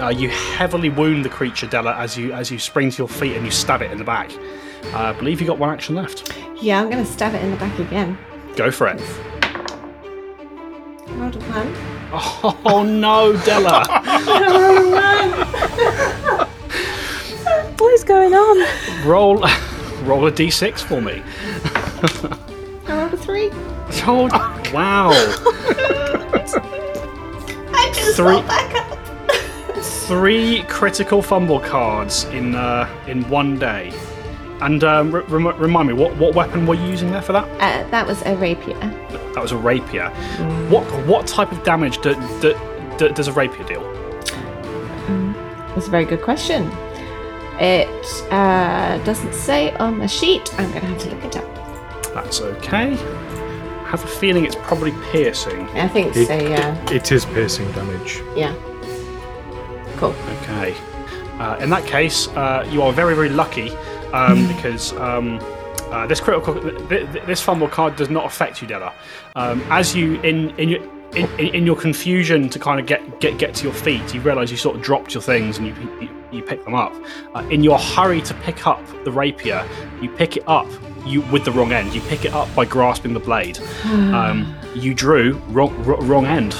Uh, you heavily wound the creature, Dela, as you as you spring to your feet and you stab it in the back. Uh, I believe you got one action left. Yeah, I'm going to stab it in the back again. Go for it. Rolled a one. Oh no, Dela! What is going on? roll, roll a d6 for me. I rolled a three. Oh, wow! I just Three. rolled back up. Three critical fumble cards in uh, in one day. And um, re- remind me, what, what weapon were you using there for that? Uh, that was a rapier. That was a rapier. What what type of damage do, do, do, does a rapier deal? That's a very good question. It uh, doesn't say on the sheet. I'm going to have to look it up. That's okay. I have a feeling it's probably piercing. I think It, so, yeah. it- it is piercing damage. Yeah. Cool. Okay. Uh, in that case, uh, you are very, very lucky um, because um, uh, this critical, th- th- this fumble card does not affect you, Dela. Um, as you in in your in, in your confusion to kind of get, get get to your feet, you realise you sort of dropped your things and you you, you pick them up. Uh, in your hurry to pick up the rapier, you pick it up you with the wrong end. You pick it up by grasping the blade. Um, you drew wrong wrong, wrong end.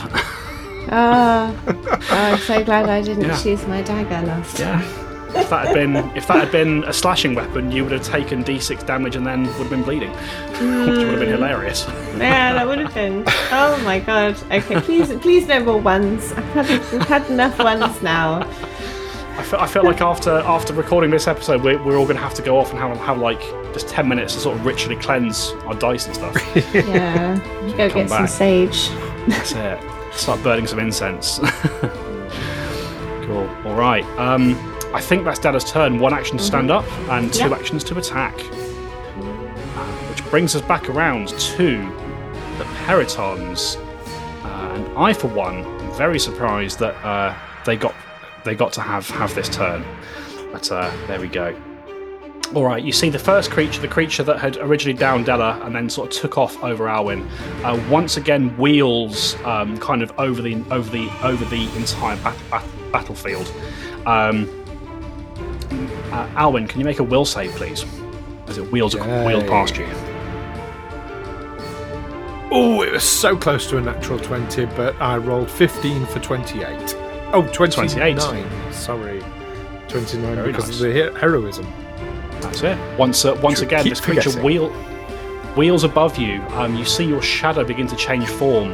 Oh, oh, I'm so glad I didn't Yeah. choose my dagger last Yeah. If that had been if that had been a slashing weapon, you would have taken d6 damage and then would have been bleeding, which would have been hilarious. Yeah, that would have been. Oh my god. Okay, please, please no more ones. I've had, we've had enough ones now. I feel, I feel like after after recording this episode, we're, we're all going to have to go off and have, have like just ten minutes to sort of ritually cleanse our dice and stuff. Yeah, go Come get some sage. That's it. Start burning some incense. cool. All right. Um, I think that's Dada's turn. One action to stand up and two Yeah. actions to attack. Uh, which brings us back around to the Perytons. Uh, and I, for one, am very surprised that uh, they got they got to have have this turn. But uh, there we go. All right, you see the first creature, the creature that had originally downed Dela and then sort of took off over Alwyn, uh, once again wheels um, kind of over the over the over the entire bat- bat- battlefield. Um, uh, Alwyn, can you make a will save, please? As it wheels Yay. wheeled past you. Oh, it was so close to a natural 20, but I rolled 15 for 28. Oh, 29. 28. Sorry. 29 Very because nice. of the he- heroism. That's it. Once, uh, once Should again, this creature wheel, wheels above you. Um, you see your shadow begin to change form.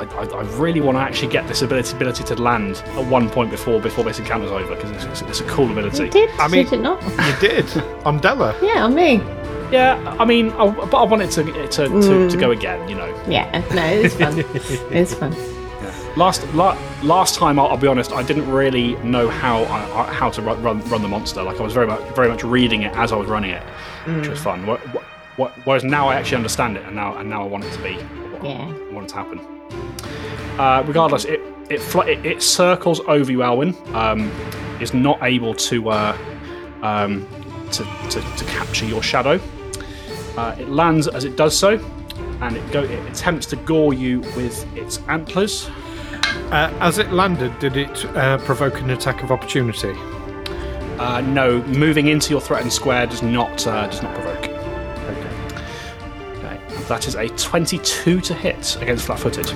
I, I, I really want to actually get this ability, ability to land at one point before before this encounter's over because it's, it's, it's a cool ability. You did, I mean- did it not? You did. on Dela. Yeah, on me. Yeah, I mean, I, but I want it to to, to, to Mm. go again. You know, Yeah, no, it's fun. it's fun. last la, last time I'll, I'll be honest, I didn't really know how I, I- how to run, run run the monster. Like I was very much very much reading it as I was running it, which was fun. Wh- wh- wh- Whereas now I actually understand it, and now and now I want it to be. Yeah. I want it to happen. Uh, regardless, it it, fl- it it circles over you, Alwyn. Um, is not able to, uh, um, to, to to capture your shadow. Uh, it lands as it does so, and it go it attempts to gore you with its antlers. Uh, as it landed, did it uh, provoke an attack of opportunity? Uh, no, moving into your threatened square does not uh, does not provoke. Okay. Okay, that is a twenty-two to hit against flat-footed.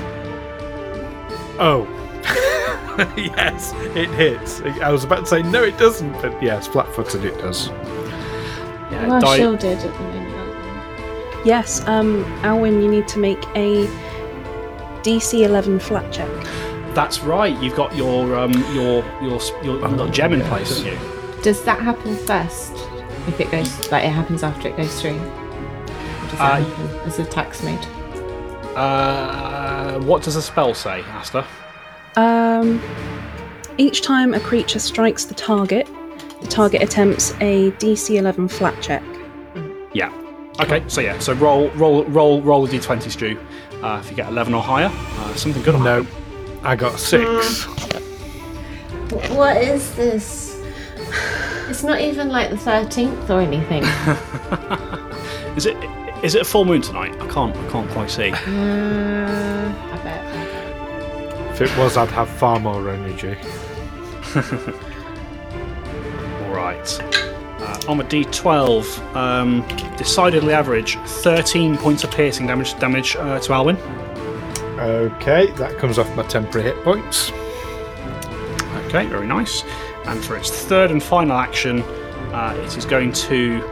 Oh. yes, it hits. I was about to say, no, it doesn't, but yes, flat footed it does. Yeah, You are die- shielded at the moment. Yes, um, Alwyn, you need to make a DC 11 flat check. That's right. You've got your um, your your your little gem in place, haven't you? Does that happen first? If it goes, like it happens after it goes through? Or does Uh, that happen as the tax made? Uh, what does the spell say, Asta? Um, each time a creature strikes the target, the target attempts a DC 11 flat check. Yeah. Okay. So yeah. So roll roll roll roll the d20, Stu. Uh, if you get 11 or higher, uh, something good. will No, happen. I got six. What is this? It's not even like the thirteenth or anything. Is it is it a full moon tonight? I can't I can't quite see. uh, I bet. If it was, I'd have far more energy. All right. Uh, on a d12, um, decidedly average, 13 points of piercing damage damage uh, to Alwyn. Okay, that comes off my temporary hit points. Okay, very nice. And for its third and final action, uh, it is going to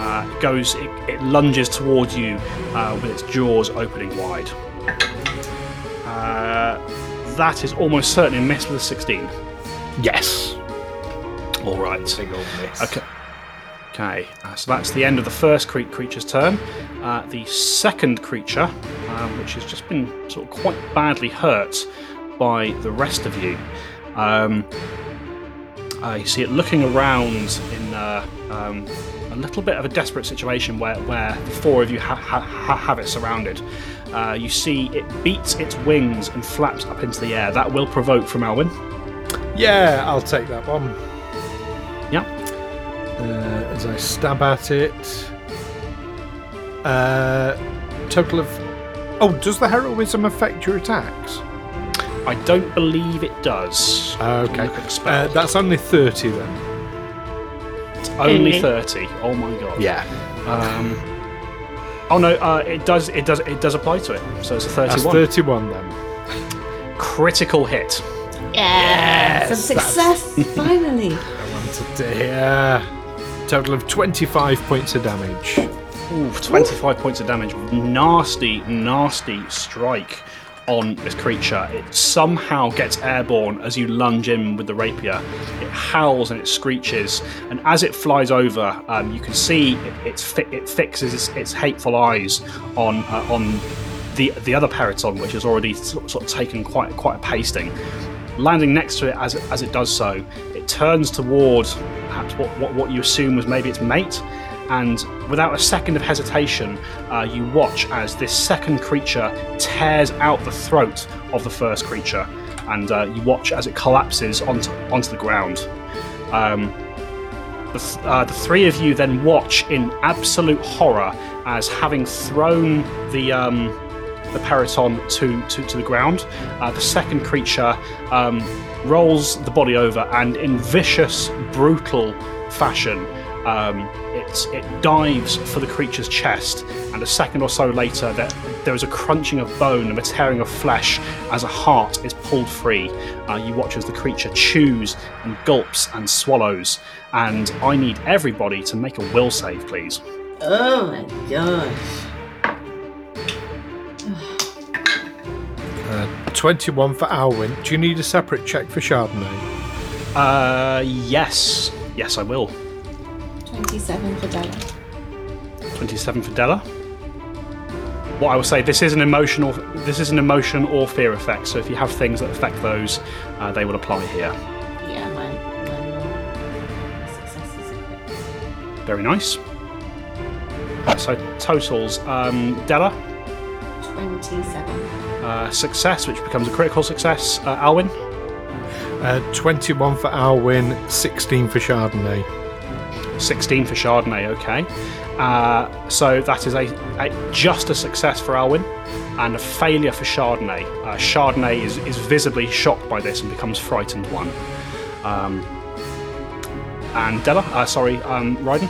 uh, it goes it, it lunges towards you uh, with its jaws opening wide. Uh, that is almost certainly a miss with a 16. Yes. All right. Big old miss. Okay. Okay, uh, so that's the end of the first cre- creature's turn. Uh, the second creature, um, which has just been sort of quite badly hurt by the rest of you, um, uh, you see it looking around in uh, um, a little bit of a desperate situation where, where the four of you ha- ha- ha- have it surrounded. Uh, you see it beats its wings and flaps up into the air. That will provoke from Alwyn. Yeah, I'll take that one. Yeah. Uh, as I stab at it. Uh, total of. Oh, does the heroism affect your attacks? I don't believe it does. Okay. Look at the spell. Uh, that's only 30 then. Only Only. thirty. Oh my god. Yeah. Um, oh no, uh, it does. It does. It does apply to it. So it's a That's thirty-one. 31 then. Critical hit. Yes, Yes, success! Finally. I wanted to hear. Total of 25 points of damage. Ooh, 25 points of damage. Nasty, nasty strike on this creature. It somehow gets airborne as you lunge in with the rapier. It howls and it screeches, and as it flies over, um, you can see it, fi- it fixes its, its hateful eyes on uh, on the the other peryton, which has already sort of taken quite quite a pasting. Landing next to it as as it does so, it turns toward perhaps what, what, what you assume was maybe its mate, and without a second of hesitation, uh, you watch as this second creature tears out the throat of the first creature, and uh, you watch as it collapses onto onto the ground. Um, the, th- uh, the three of you then watch in absolute horror as having thrown the um, the peryton to, to, to the ground, uh, the second creature um, rolls the body over and, in vicious, brutal fashion, um, it, it dives for the creature's chest. And a second or so later, there, there is a crunching of bone and a tearing of flesh as a heart is pulled free. Uh, you watch as the creature chews and gulps and swallows. And I need everybody to make a will save, please. Oh my gosh. Uh, 21 for Alwyn. Do you need a separate check for Chardonnay? Uh, yes. Yes, I will. 27 for Dela. 27 for Dela. What I will say, this is an emotional, this is an emotion or fear effect. So if you have things that affect those, uh, they will apply here. Yeah, mine. mine will. Successes are quick. Very nice. So totals, um, Dela, 27. uh, success, which becomes a critical success. Uh, Alwyn, Uh, 21 for Alwyn, 16 for Chardonnay. 16 for Chardonnay. Okay, uh, so that is a, a just a success for Alwyn, and a failure for Chardonnay. Uh, Chardonnay is, is visibly shocked by this and becomes frightened one. Um, and Dela, uh, sorry, um, Ryden.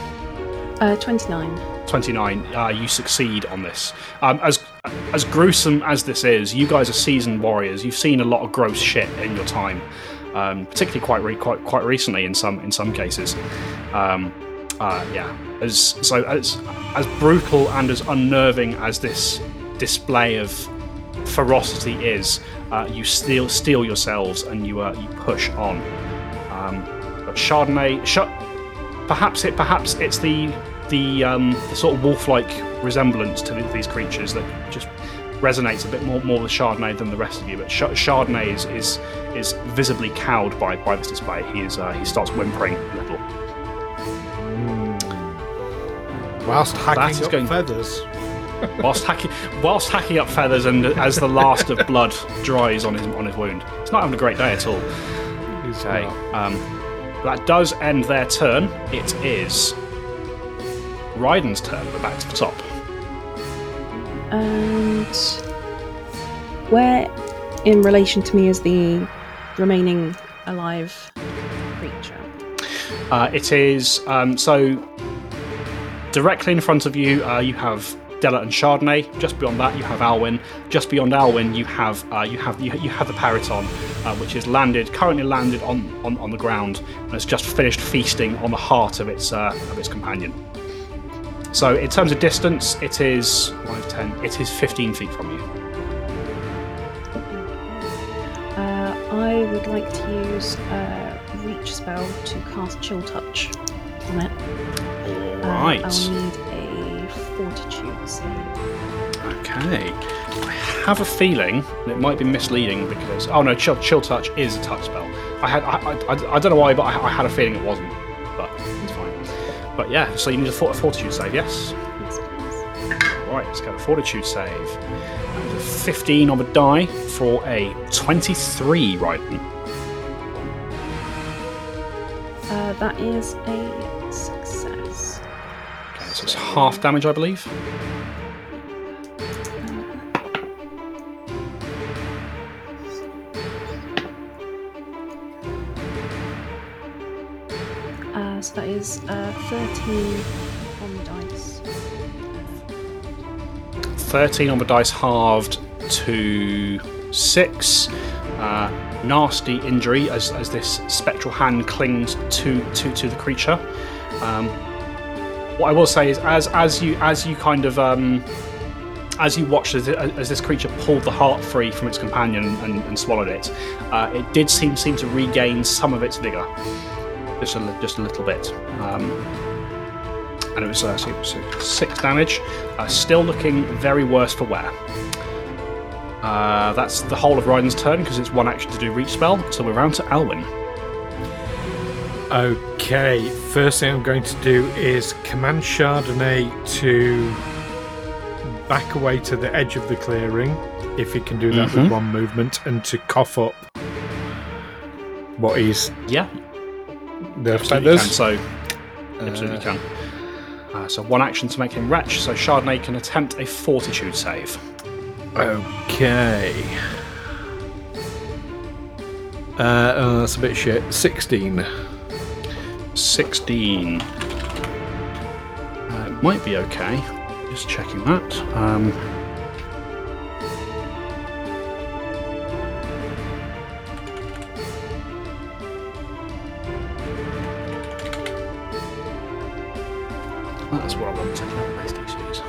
Uh, 29. 29 uh, you succeed on this um, as as gruesome as this is you guys are seasoned warriors you've seen a lot of gross shit in your time um, particularly quite re- quite quite recently in some in some cases. Um, uh, yeah as so as as brutal and as unnerving as this display of ferocity is uh, you steal steal yourselves and you uh, you push on. Um, but Chardonnay sh- perhaps it perhaps it's the the, um, the sort of wolf-like resemblance to these creatures that just resonates a bit more more with Chardonnay than the rest of you. But Ch- Chardonnay is, is is visibly cowed by by this display. He is uh, he starts whimpering a little. Whilst hacking up going- feathers. whilst hacking whilst hacking up feathers and as the last of blood dries on his on his wound. It's not having a great day at all. He's Okay. Um, that does end their turn. It is Ryden's turn. We're back to the top. And where, in relation to me, is the remaining alive creature? Uh, it is um, so directly in front of you. Uh, you have Dela and Chardonnay. Just beyond that, you have Alwyn. Just beyond Alwyn, you have uh, you have you, have the Peryton, uh, which is landed currently landed on, on, on the ground and has just finished feasting on the heart of its uh, of its companion. So in terms of distance, it is 1 of 10. It is 15 feet from you. Uh, I would like to use a reach spell to cast Chill Touch on it. Uh, Right. I'll need a Fortitude save. Okay. I have a feeling it might be misleading because oh no, chill, chill touch is a touch spell. I had I, I, I, I don't know why, but I, I had a feeling it wasn't. Yeah, so you need a, fort- a fortitude save, yes. Yes, please. Right, let's get a fortitude save. That is a 15 on the die for a 23, right? Uh, that is a success. Okay, so it's half damage, I believe. Is uh, 13 on the dice. 13 on the dice halved to 6. Uh, nasty injury as, as this spectral hand clings to, to, to the creature. Um, what I will say is, as as you as you kind of um, as you watched as, as this creature pulled the heart free from its companion and, and swallowed it, uh, it did seem seem to regain some of its vigor, just a just a little bit. Um, and it was, uh, so, so six damage. Uh, still looking very worse for wear. Uh, that's the whole of Ryden's turn because it's one action to do reach spell. So we're round to Alwyn. Okay, first thing I'm going to do is command Chardonnay to back away to the edge of the clearing, if he can do that Mhm. with one movement, and to cough up what is Yeah, the absolutely feathers. can. So absolutely can. Uh, so one action to make him wretch. So Chardonnay can attempt a Fortitude save. Okay. Uh, oh, that's a bit shit. 16. 16. Uh, it might be okay. Just checking that. Um, that's what I want to know. base DCs.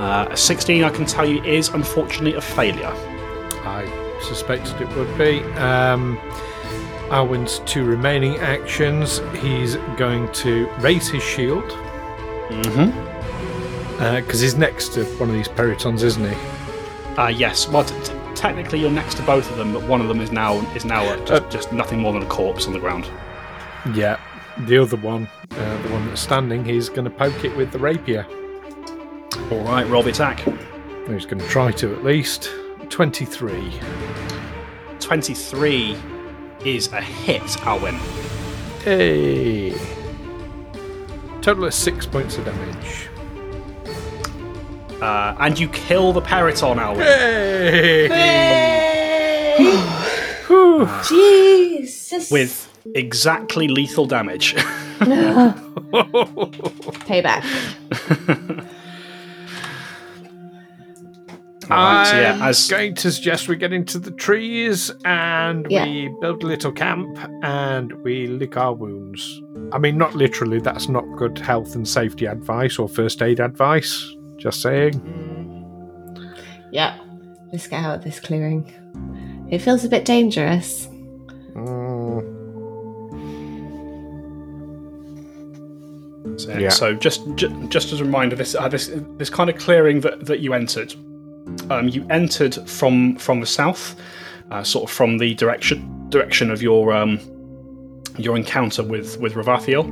Uh, a 16, I can tell you, is unfortunately a failure. I suspected it would be. Um, Alwyn's two remaining actions. He's going to raise his shield Mm-hmm. because he's next to one of these perytons, isn't he? Uh, yes. Well, t- t- technically, you're next to both of them, but one of them is now is now uh, just, Uh, just nothing more than a corpse on the ground. Yeah. The other one, uh, the one that's standing, he's going to poke it with the rapier. All right, roll the attack. He's going to try to at least. 23. 23 is a hit, Alwyn. Hey! Total of six points of damage. Uh, and you kill the Peryton, Alwyn. Hey! Jesus. With exactly lethal damage. Payback. Alright, so I'm yeah, as going to suggest we get into the trees and Yeah. we build a little camp and we lick our wounds. I mean, not literally, that's not good health and safety advice or first aid advice. Just saying. Yeah. Let's get out of this clearing. It feels a bit dangerous. So, Yeah. so just ju- just as a reminder, this uh, this this kind of clearing that, that you entered, um, you entered from from the south, uh, sort of from the direction direction of your um, your encounter with with Ravathiel.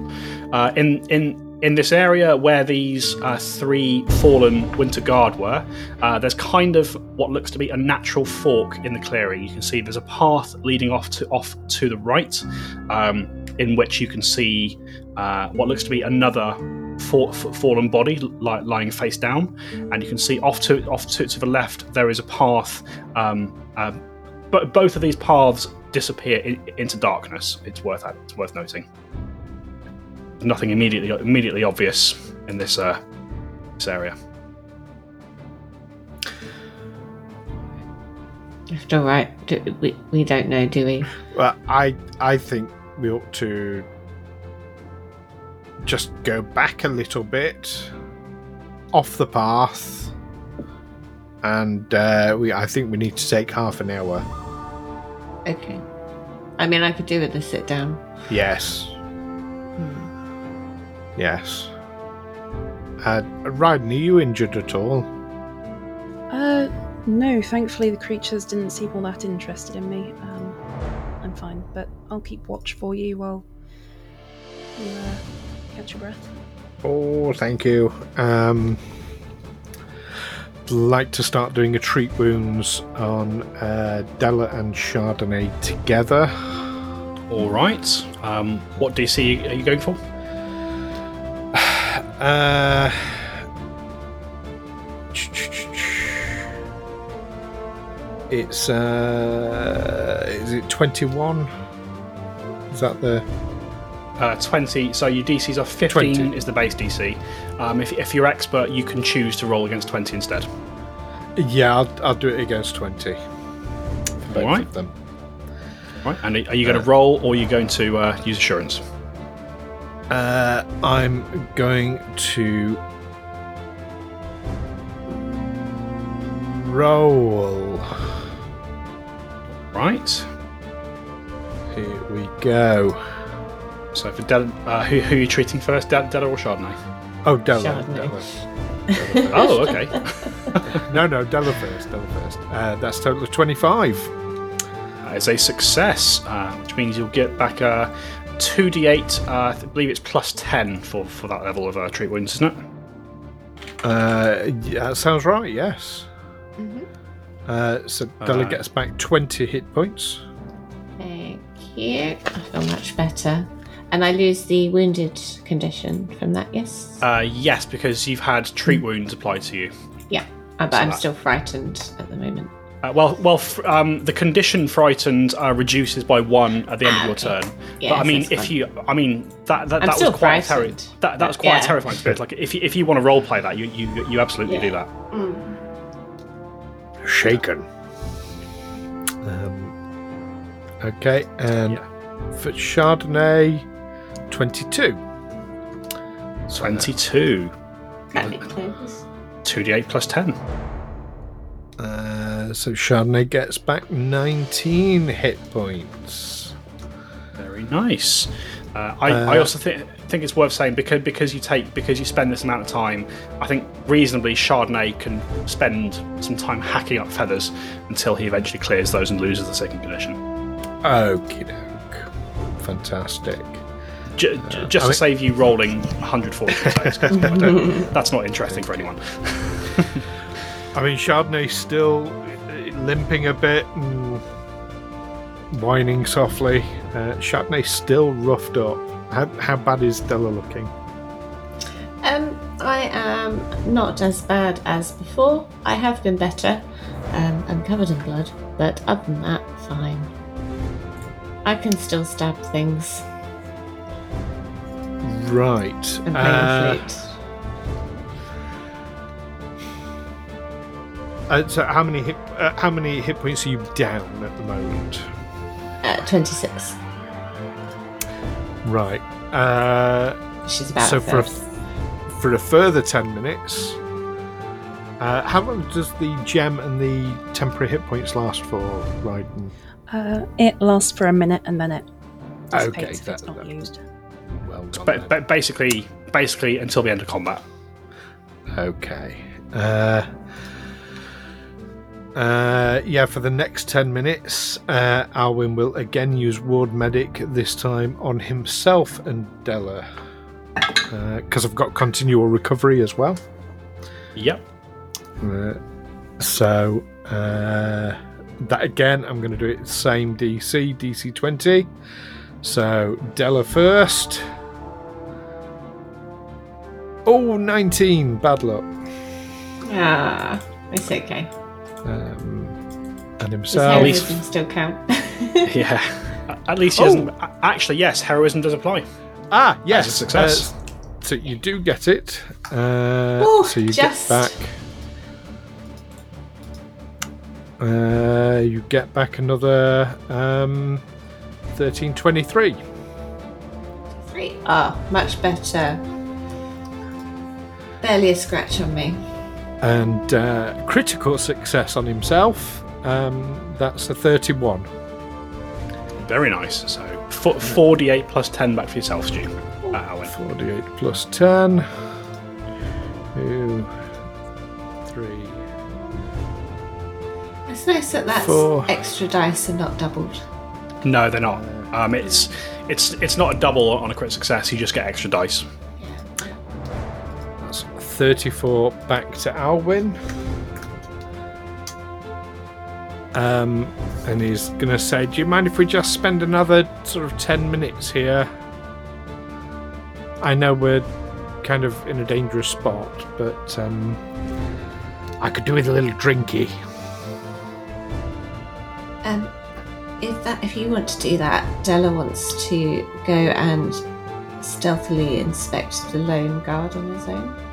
Uh, in in in this area where these uh, three fallen Winter Guard were, uh, there's kind of what looks to be a natural fork in the clearing. You can see there's a path leading off to off to the right, um, in which you can see uh, what looks to be another fa- f- fallen body li- lying face down, and you can see off to off to, to the left there is a path. Um, uh, but both of these paths disappear in, into darkness. It's worth it's worth noting. Nothing immediately immediately obvious in this uh, this area. After all right, do, we we don't know, do we? well, I I think we ought to just go back a little bit off the path, and uh, we I think we need to take half an hour. Okay. I mean, I could do with the sit down. Yes. Yes. Uh, Ryden, are you injured at all? Uh, no, thankfully the creatures didn't seem all that interested in me. Um, I'm fine, but I'll keep watch for you while you uh, catch your breath. Oh, thank you. Um, like to start doing a treat wounds on uh, Dela and Chardonnay together. All right. Um, what DC are you going for? Uh, it's uh, is it twenty one? Is that the Uh, 20. So your DCs are 15 20. is the base DC. Um, if, if you're expert, you can choose to roll against 20 instead. Yeah, I'll, I'll do it against 20. For both Alright. of them. Right. And are you going to roll or are you going to uh, use assurance? Uh, I'm going to roll. Right. Here we go. So for Del- uh, who, who are you treating first, Del- Dela or Chardonnay? Oh, Dela. Chardonnay. Dela. Oh, okay. no, no, Dela first. Dela first. Uh, that's total of 25. That is a success, uh, which means you'll get back a 2d8. Uh, I believe it's plus 10 for, for that level of uh, treat wounds, isn't it? Uh, yeah, that sounds right, yes. Uh, so Dela Uh, gets back 20 hit points. Thank you. I feel much better. and I lose the wounded condition from that. Yes. Uh, yes, because you've had treat wounds applied to you. yeah, uh, but so I'm that- still frightened at the moment. Uh, well, well, f- um, the condition frightened uh, reduces by one at the end of Ah, your okay. turn. Yeah, but I mean, if fine. you, I mean, that that, I'm that still was quite a terri- frightened, that that was quite yeah. a terrifying experience. Like if you, if you want to role play that, you you, you absolutely do Yeah. that. Shaken. Um, okay, and for Chardonnay, 22. Twenty-two, Can't two d eight plus ten. Uh, so Chardonnay gets back 19 hit points. Very nice. Uh, I, I Uh, also think think it's worth saying because because you take because you spend this amount of time, I think reasonably Chardonnay can spend some time hacking up feathers until he eventually clears those and loses the second condition. Okie doke. Fantastic. J- j- just I to mean- save you rolling 140 saves, 'cause I that's not interesting for anyone. I mean, Chardonnay's still uh, limping a bit and whining softly. Uh, Chardonnay's still roughed up. How, how bad is Dela looking? Um, I am not as bad as before. I have been better. Um, I'm covered in blood, but other than that, fine. I can still stab things Right. and Uh, uh, so, how many hit uh, how many hit points are you down at the moment? Uh, 26, Right. Uh, which is about so a for a, for a further ten minutes. Uh, how long does the gem and the temporary hit points last for, Ryden? Uh, it lasts for a minute and then it dissipates Okay, if that- it's not that- used. Well done. But, but basically, basically until the end of combat. Okay. Uh, uh, yeah, for the next 10 minutes, uh, Alwyn will again use Ward Medic, this time on himself and Dela. Because I've got continual recovery as well. Yep. Uh, so, uh, that again, I'm going to do it same DC, DC 20. So, Dela first. Oh, 19. Bad luck. Ah, it's okay. Um, and Does himself. heroism still count? Yeah. At least he Oh. doesn't. a- Actually, yes, heroism does apply. Ah, yes. a success. uh, so you do get it. Uh, Ooh, so you just. get back. Uh, you get back another um, 1323. Three. Ah, much better. Barely a scratch on me. And uh, critical success on himself. Um, that's a 31. Very nice. So fo- 48 plus 10 back for yourself, Stu. Uh, 48 plus 10. Two, three. It's nice that that's Four. extra dice and not doubled. No, they're not. Um, it's it's it's not a double on a crit success. You just get extra dice. That's 34 back to Alwyn. Um, and he's going to say, Do you mind if we just spend another sort of 10 minutes here? I know we're kind of in a dangerous spot, but um, I could do with a little drinky. Um, if that, if you want to do that, Dela wants to go and stealthily inspect the lone guard on his own.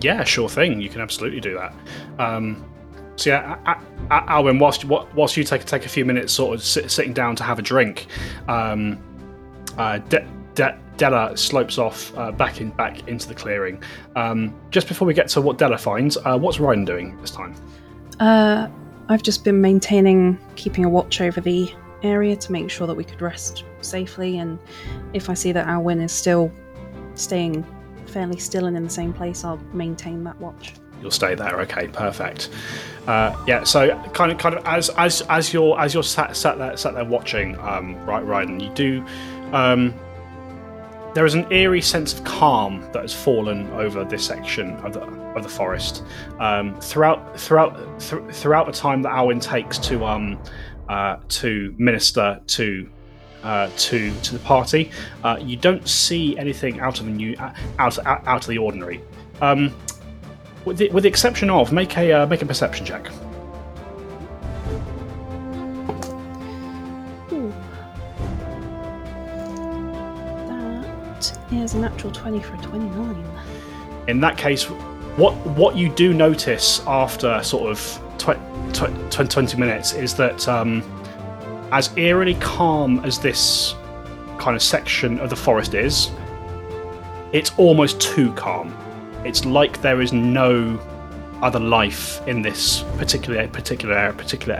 Yeah, sure thing. You can absolutely do that. Um, so yeah, Alwyn, whilst whilst you take take a few minutes, sort of sit, sitting down to have a drink, um, uh, De- De- Dela slopes off uh, back in back into the clearing. Um, just before we get to what Dela finds, uh, what's Ryan doing this time? Uh, I've just been maintaining, keeping a watch over the area to make sure that we could rest safely. And if I see that Alwyn is still staying fairly still and in the same place, I'll maintain that watch. You'll stay there. Okay, perfect. Uh, yeah. So kind of, kind of as as as you're as you're sat sat there sat there watching, um, right, Ryden, you do. Um, there is an eerie sense of calm that has fallen over this section of the of the forest. Um, throughout throughout th- throughout the time that Alwyn takes to um uh, to minister to uh, to to the party. Uh, you don't see anything out of the new uh, out out, out of the ordinary. Um, with the, with the exception of make a uh, make a perception check. Ooh. That is a natural 20 for a 29. in that case, what what you do notice after sort of tw- tw- 20, 20 minutes is that um, as eerily calm as this kind of section of the forest is, it's almost too calm. It's like there is no other life in this particular particular particular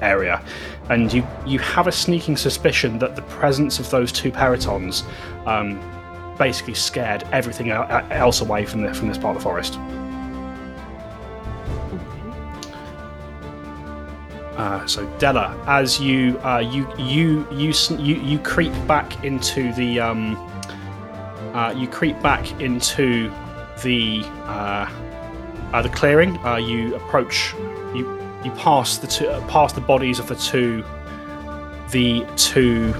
area, and you you have a sneaking suspicion that the presence of those two perytons um, basically scared everything else away from the, from this part of the forest. Uh, so Dela, as you uh, you you you you you creep back into the um, uh, you creep back into the uh, uh, the clearing. Uh, you approach you you pass the two, past the bodies of the two the two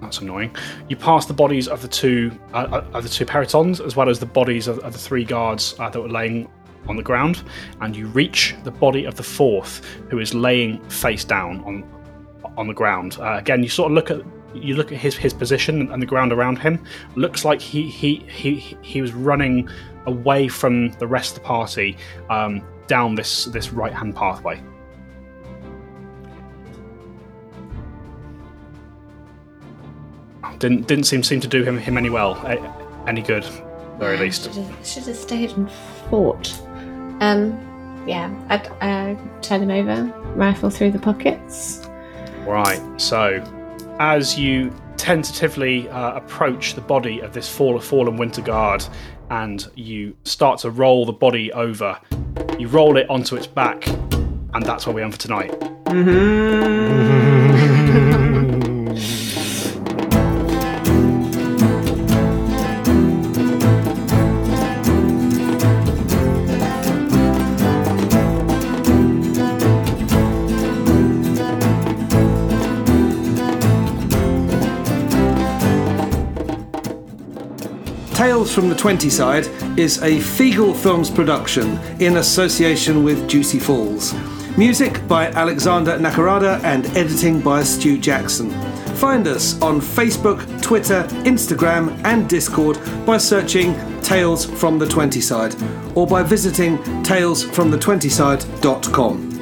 that's annoying. You pass the bodies of the two of the two perytons, as well as the bodies of, of the three guards that were laying on the ground, and you reach the body of the fourth, who is laying face down on on the ground. Uh, again, you sort of look at you look at his his position and the ground around him. Looks like he he he he was running away from the rest of the party um, down this this right hand pathway. Didn't didn't seem seem to do him him any well, any good, very least. Should have, should have stayed and fought. Um, yeah, I'd uh, turn him over, rifle through the pockets. Right. So, as you tentatively uh, approach the body of this fall, fallen winter guard, and you start to roll the body over, you roll it onto its back, and that's where we end for tonight. Tales from the 20 Side is a Feegle Films production in association with Juicy Falls. Music by Alexander Nakarada and editing by Stu Jackson. Find us on Facebook, Twitter, Instagram, and Discord by searching Tales from the 20 Side or by visiting talesfromthe20side.com.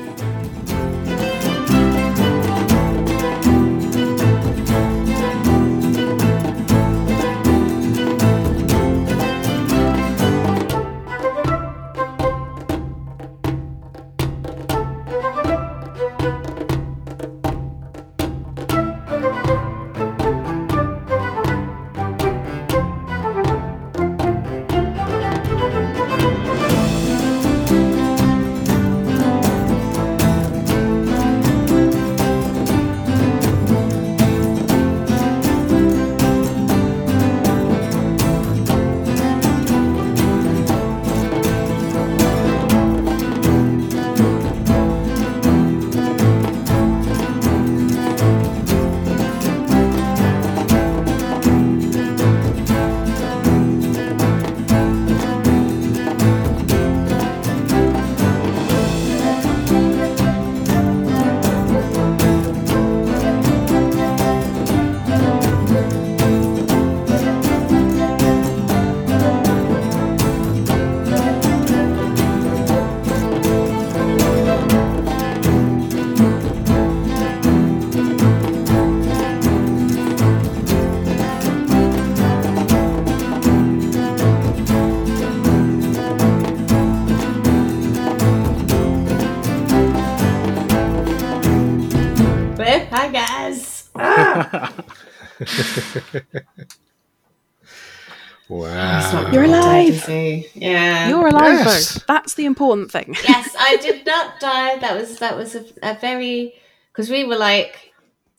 important thing. yes, I did not die. That was that was a, a very because we were like,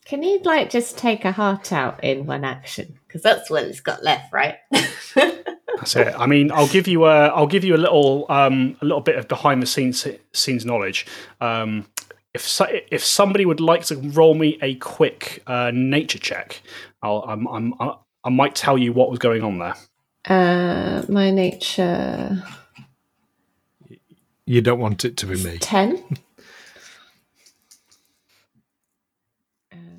can he like just take a heart out in one action? Because that's what it's got left, right? That's it. I mean, I'll give you a, I'll give you a little, um, a little bit of behind the scenes scenes knowledge. Um, if so, if somebody would like to roll me a quick uh, nature check, I'll I'm, I'm, I I might tell you what was going on there. Uh, my nature You don't want it to be me. 10.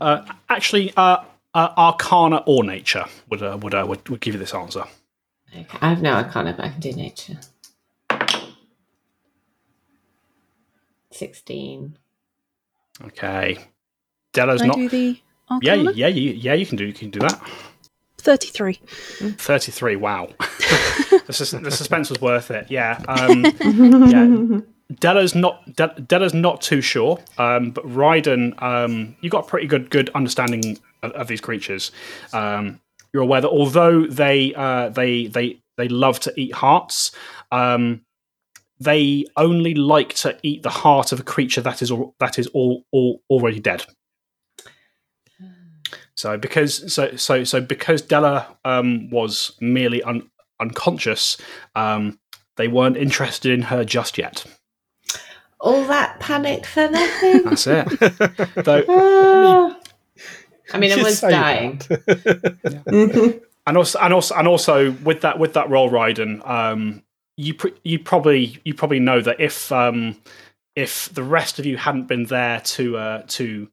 Uh, actually, uh, uh, Arcana or Nature would uh, would, uh, would would give you this answer. Okay, I have no arcana, but I can do nature. 16. Okay, Dela's Can I not. do the Yeah, Arcana? yeah, you, yeah. You can do you can do that. 33. Thirty three. Wow, the, sus- the suspense was worth it. Yeah. Um, yeah. Dela's not De- Dela's not too sure, um, but Ryden, um, you got a pretty good good understanding of, of these creatures. Um, you're aware that although they uh, they they they love to eat hearts, um, they only like to eat the heart of a creature that is al- that is all, all already dead. So because so so so because Dela um, was merely un- unconscious, um, they weren't interested in her just yet. All that panic for nothing? That's it. Though, Ah. I mean, I You was say dying. and also and also and also with that with that roll Ryden, um, you pr- you probably you probably know that if um, if the rest of you hadn't been there to uh, to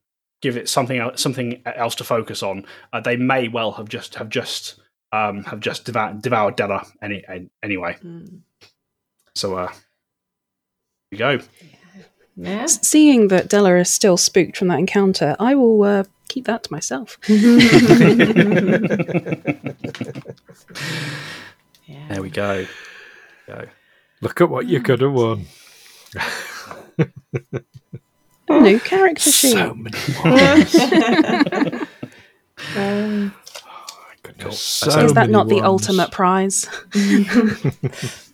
give it something else, something else to focus on, uh, they may well have just have just um, have just devoured, devoured Dela any, any anyway. So uh, here you go. Yeah. S- Seeing that Dela is still spooked from that encounter, I will uh, keep that to myself. There we go. go. Look at what you could have won. New character sheet. So many more. Um, Goodness, So so is that many not the ones. ultimate prize?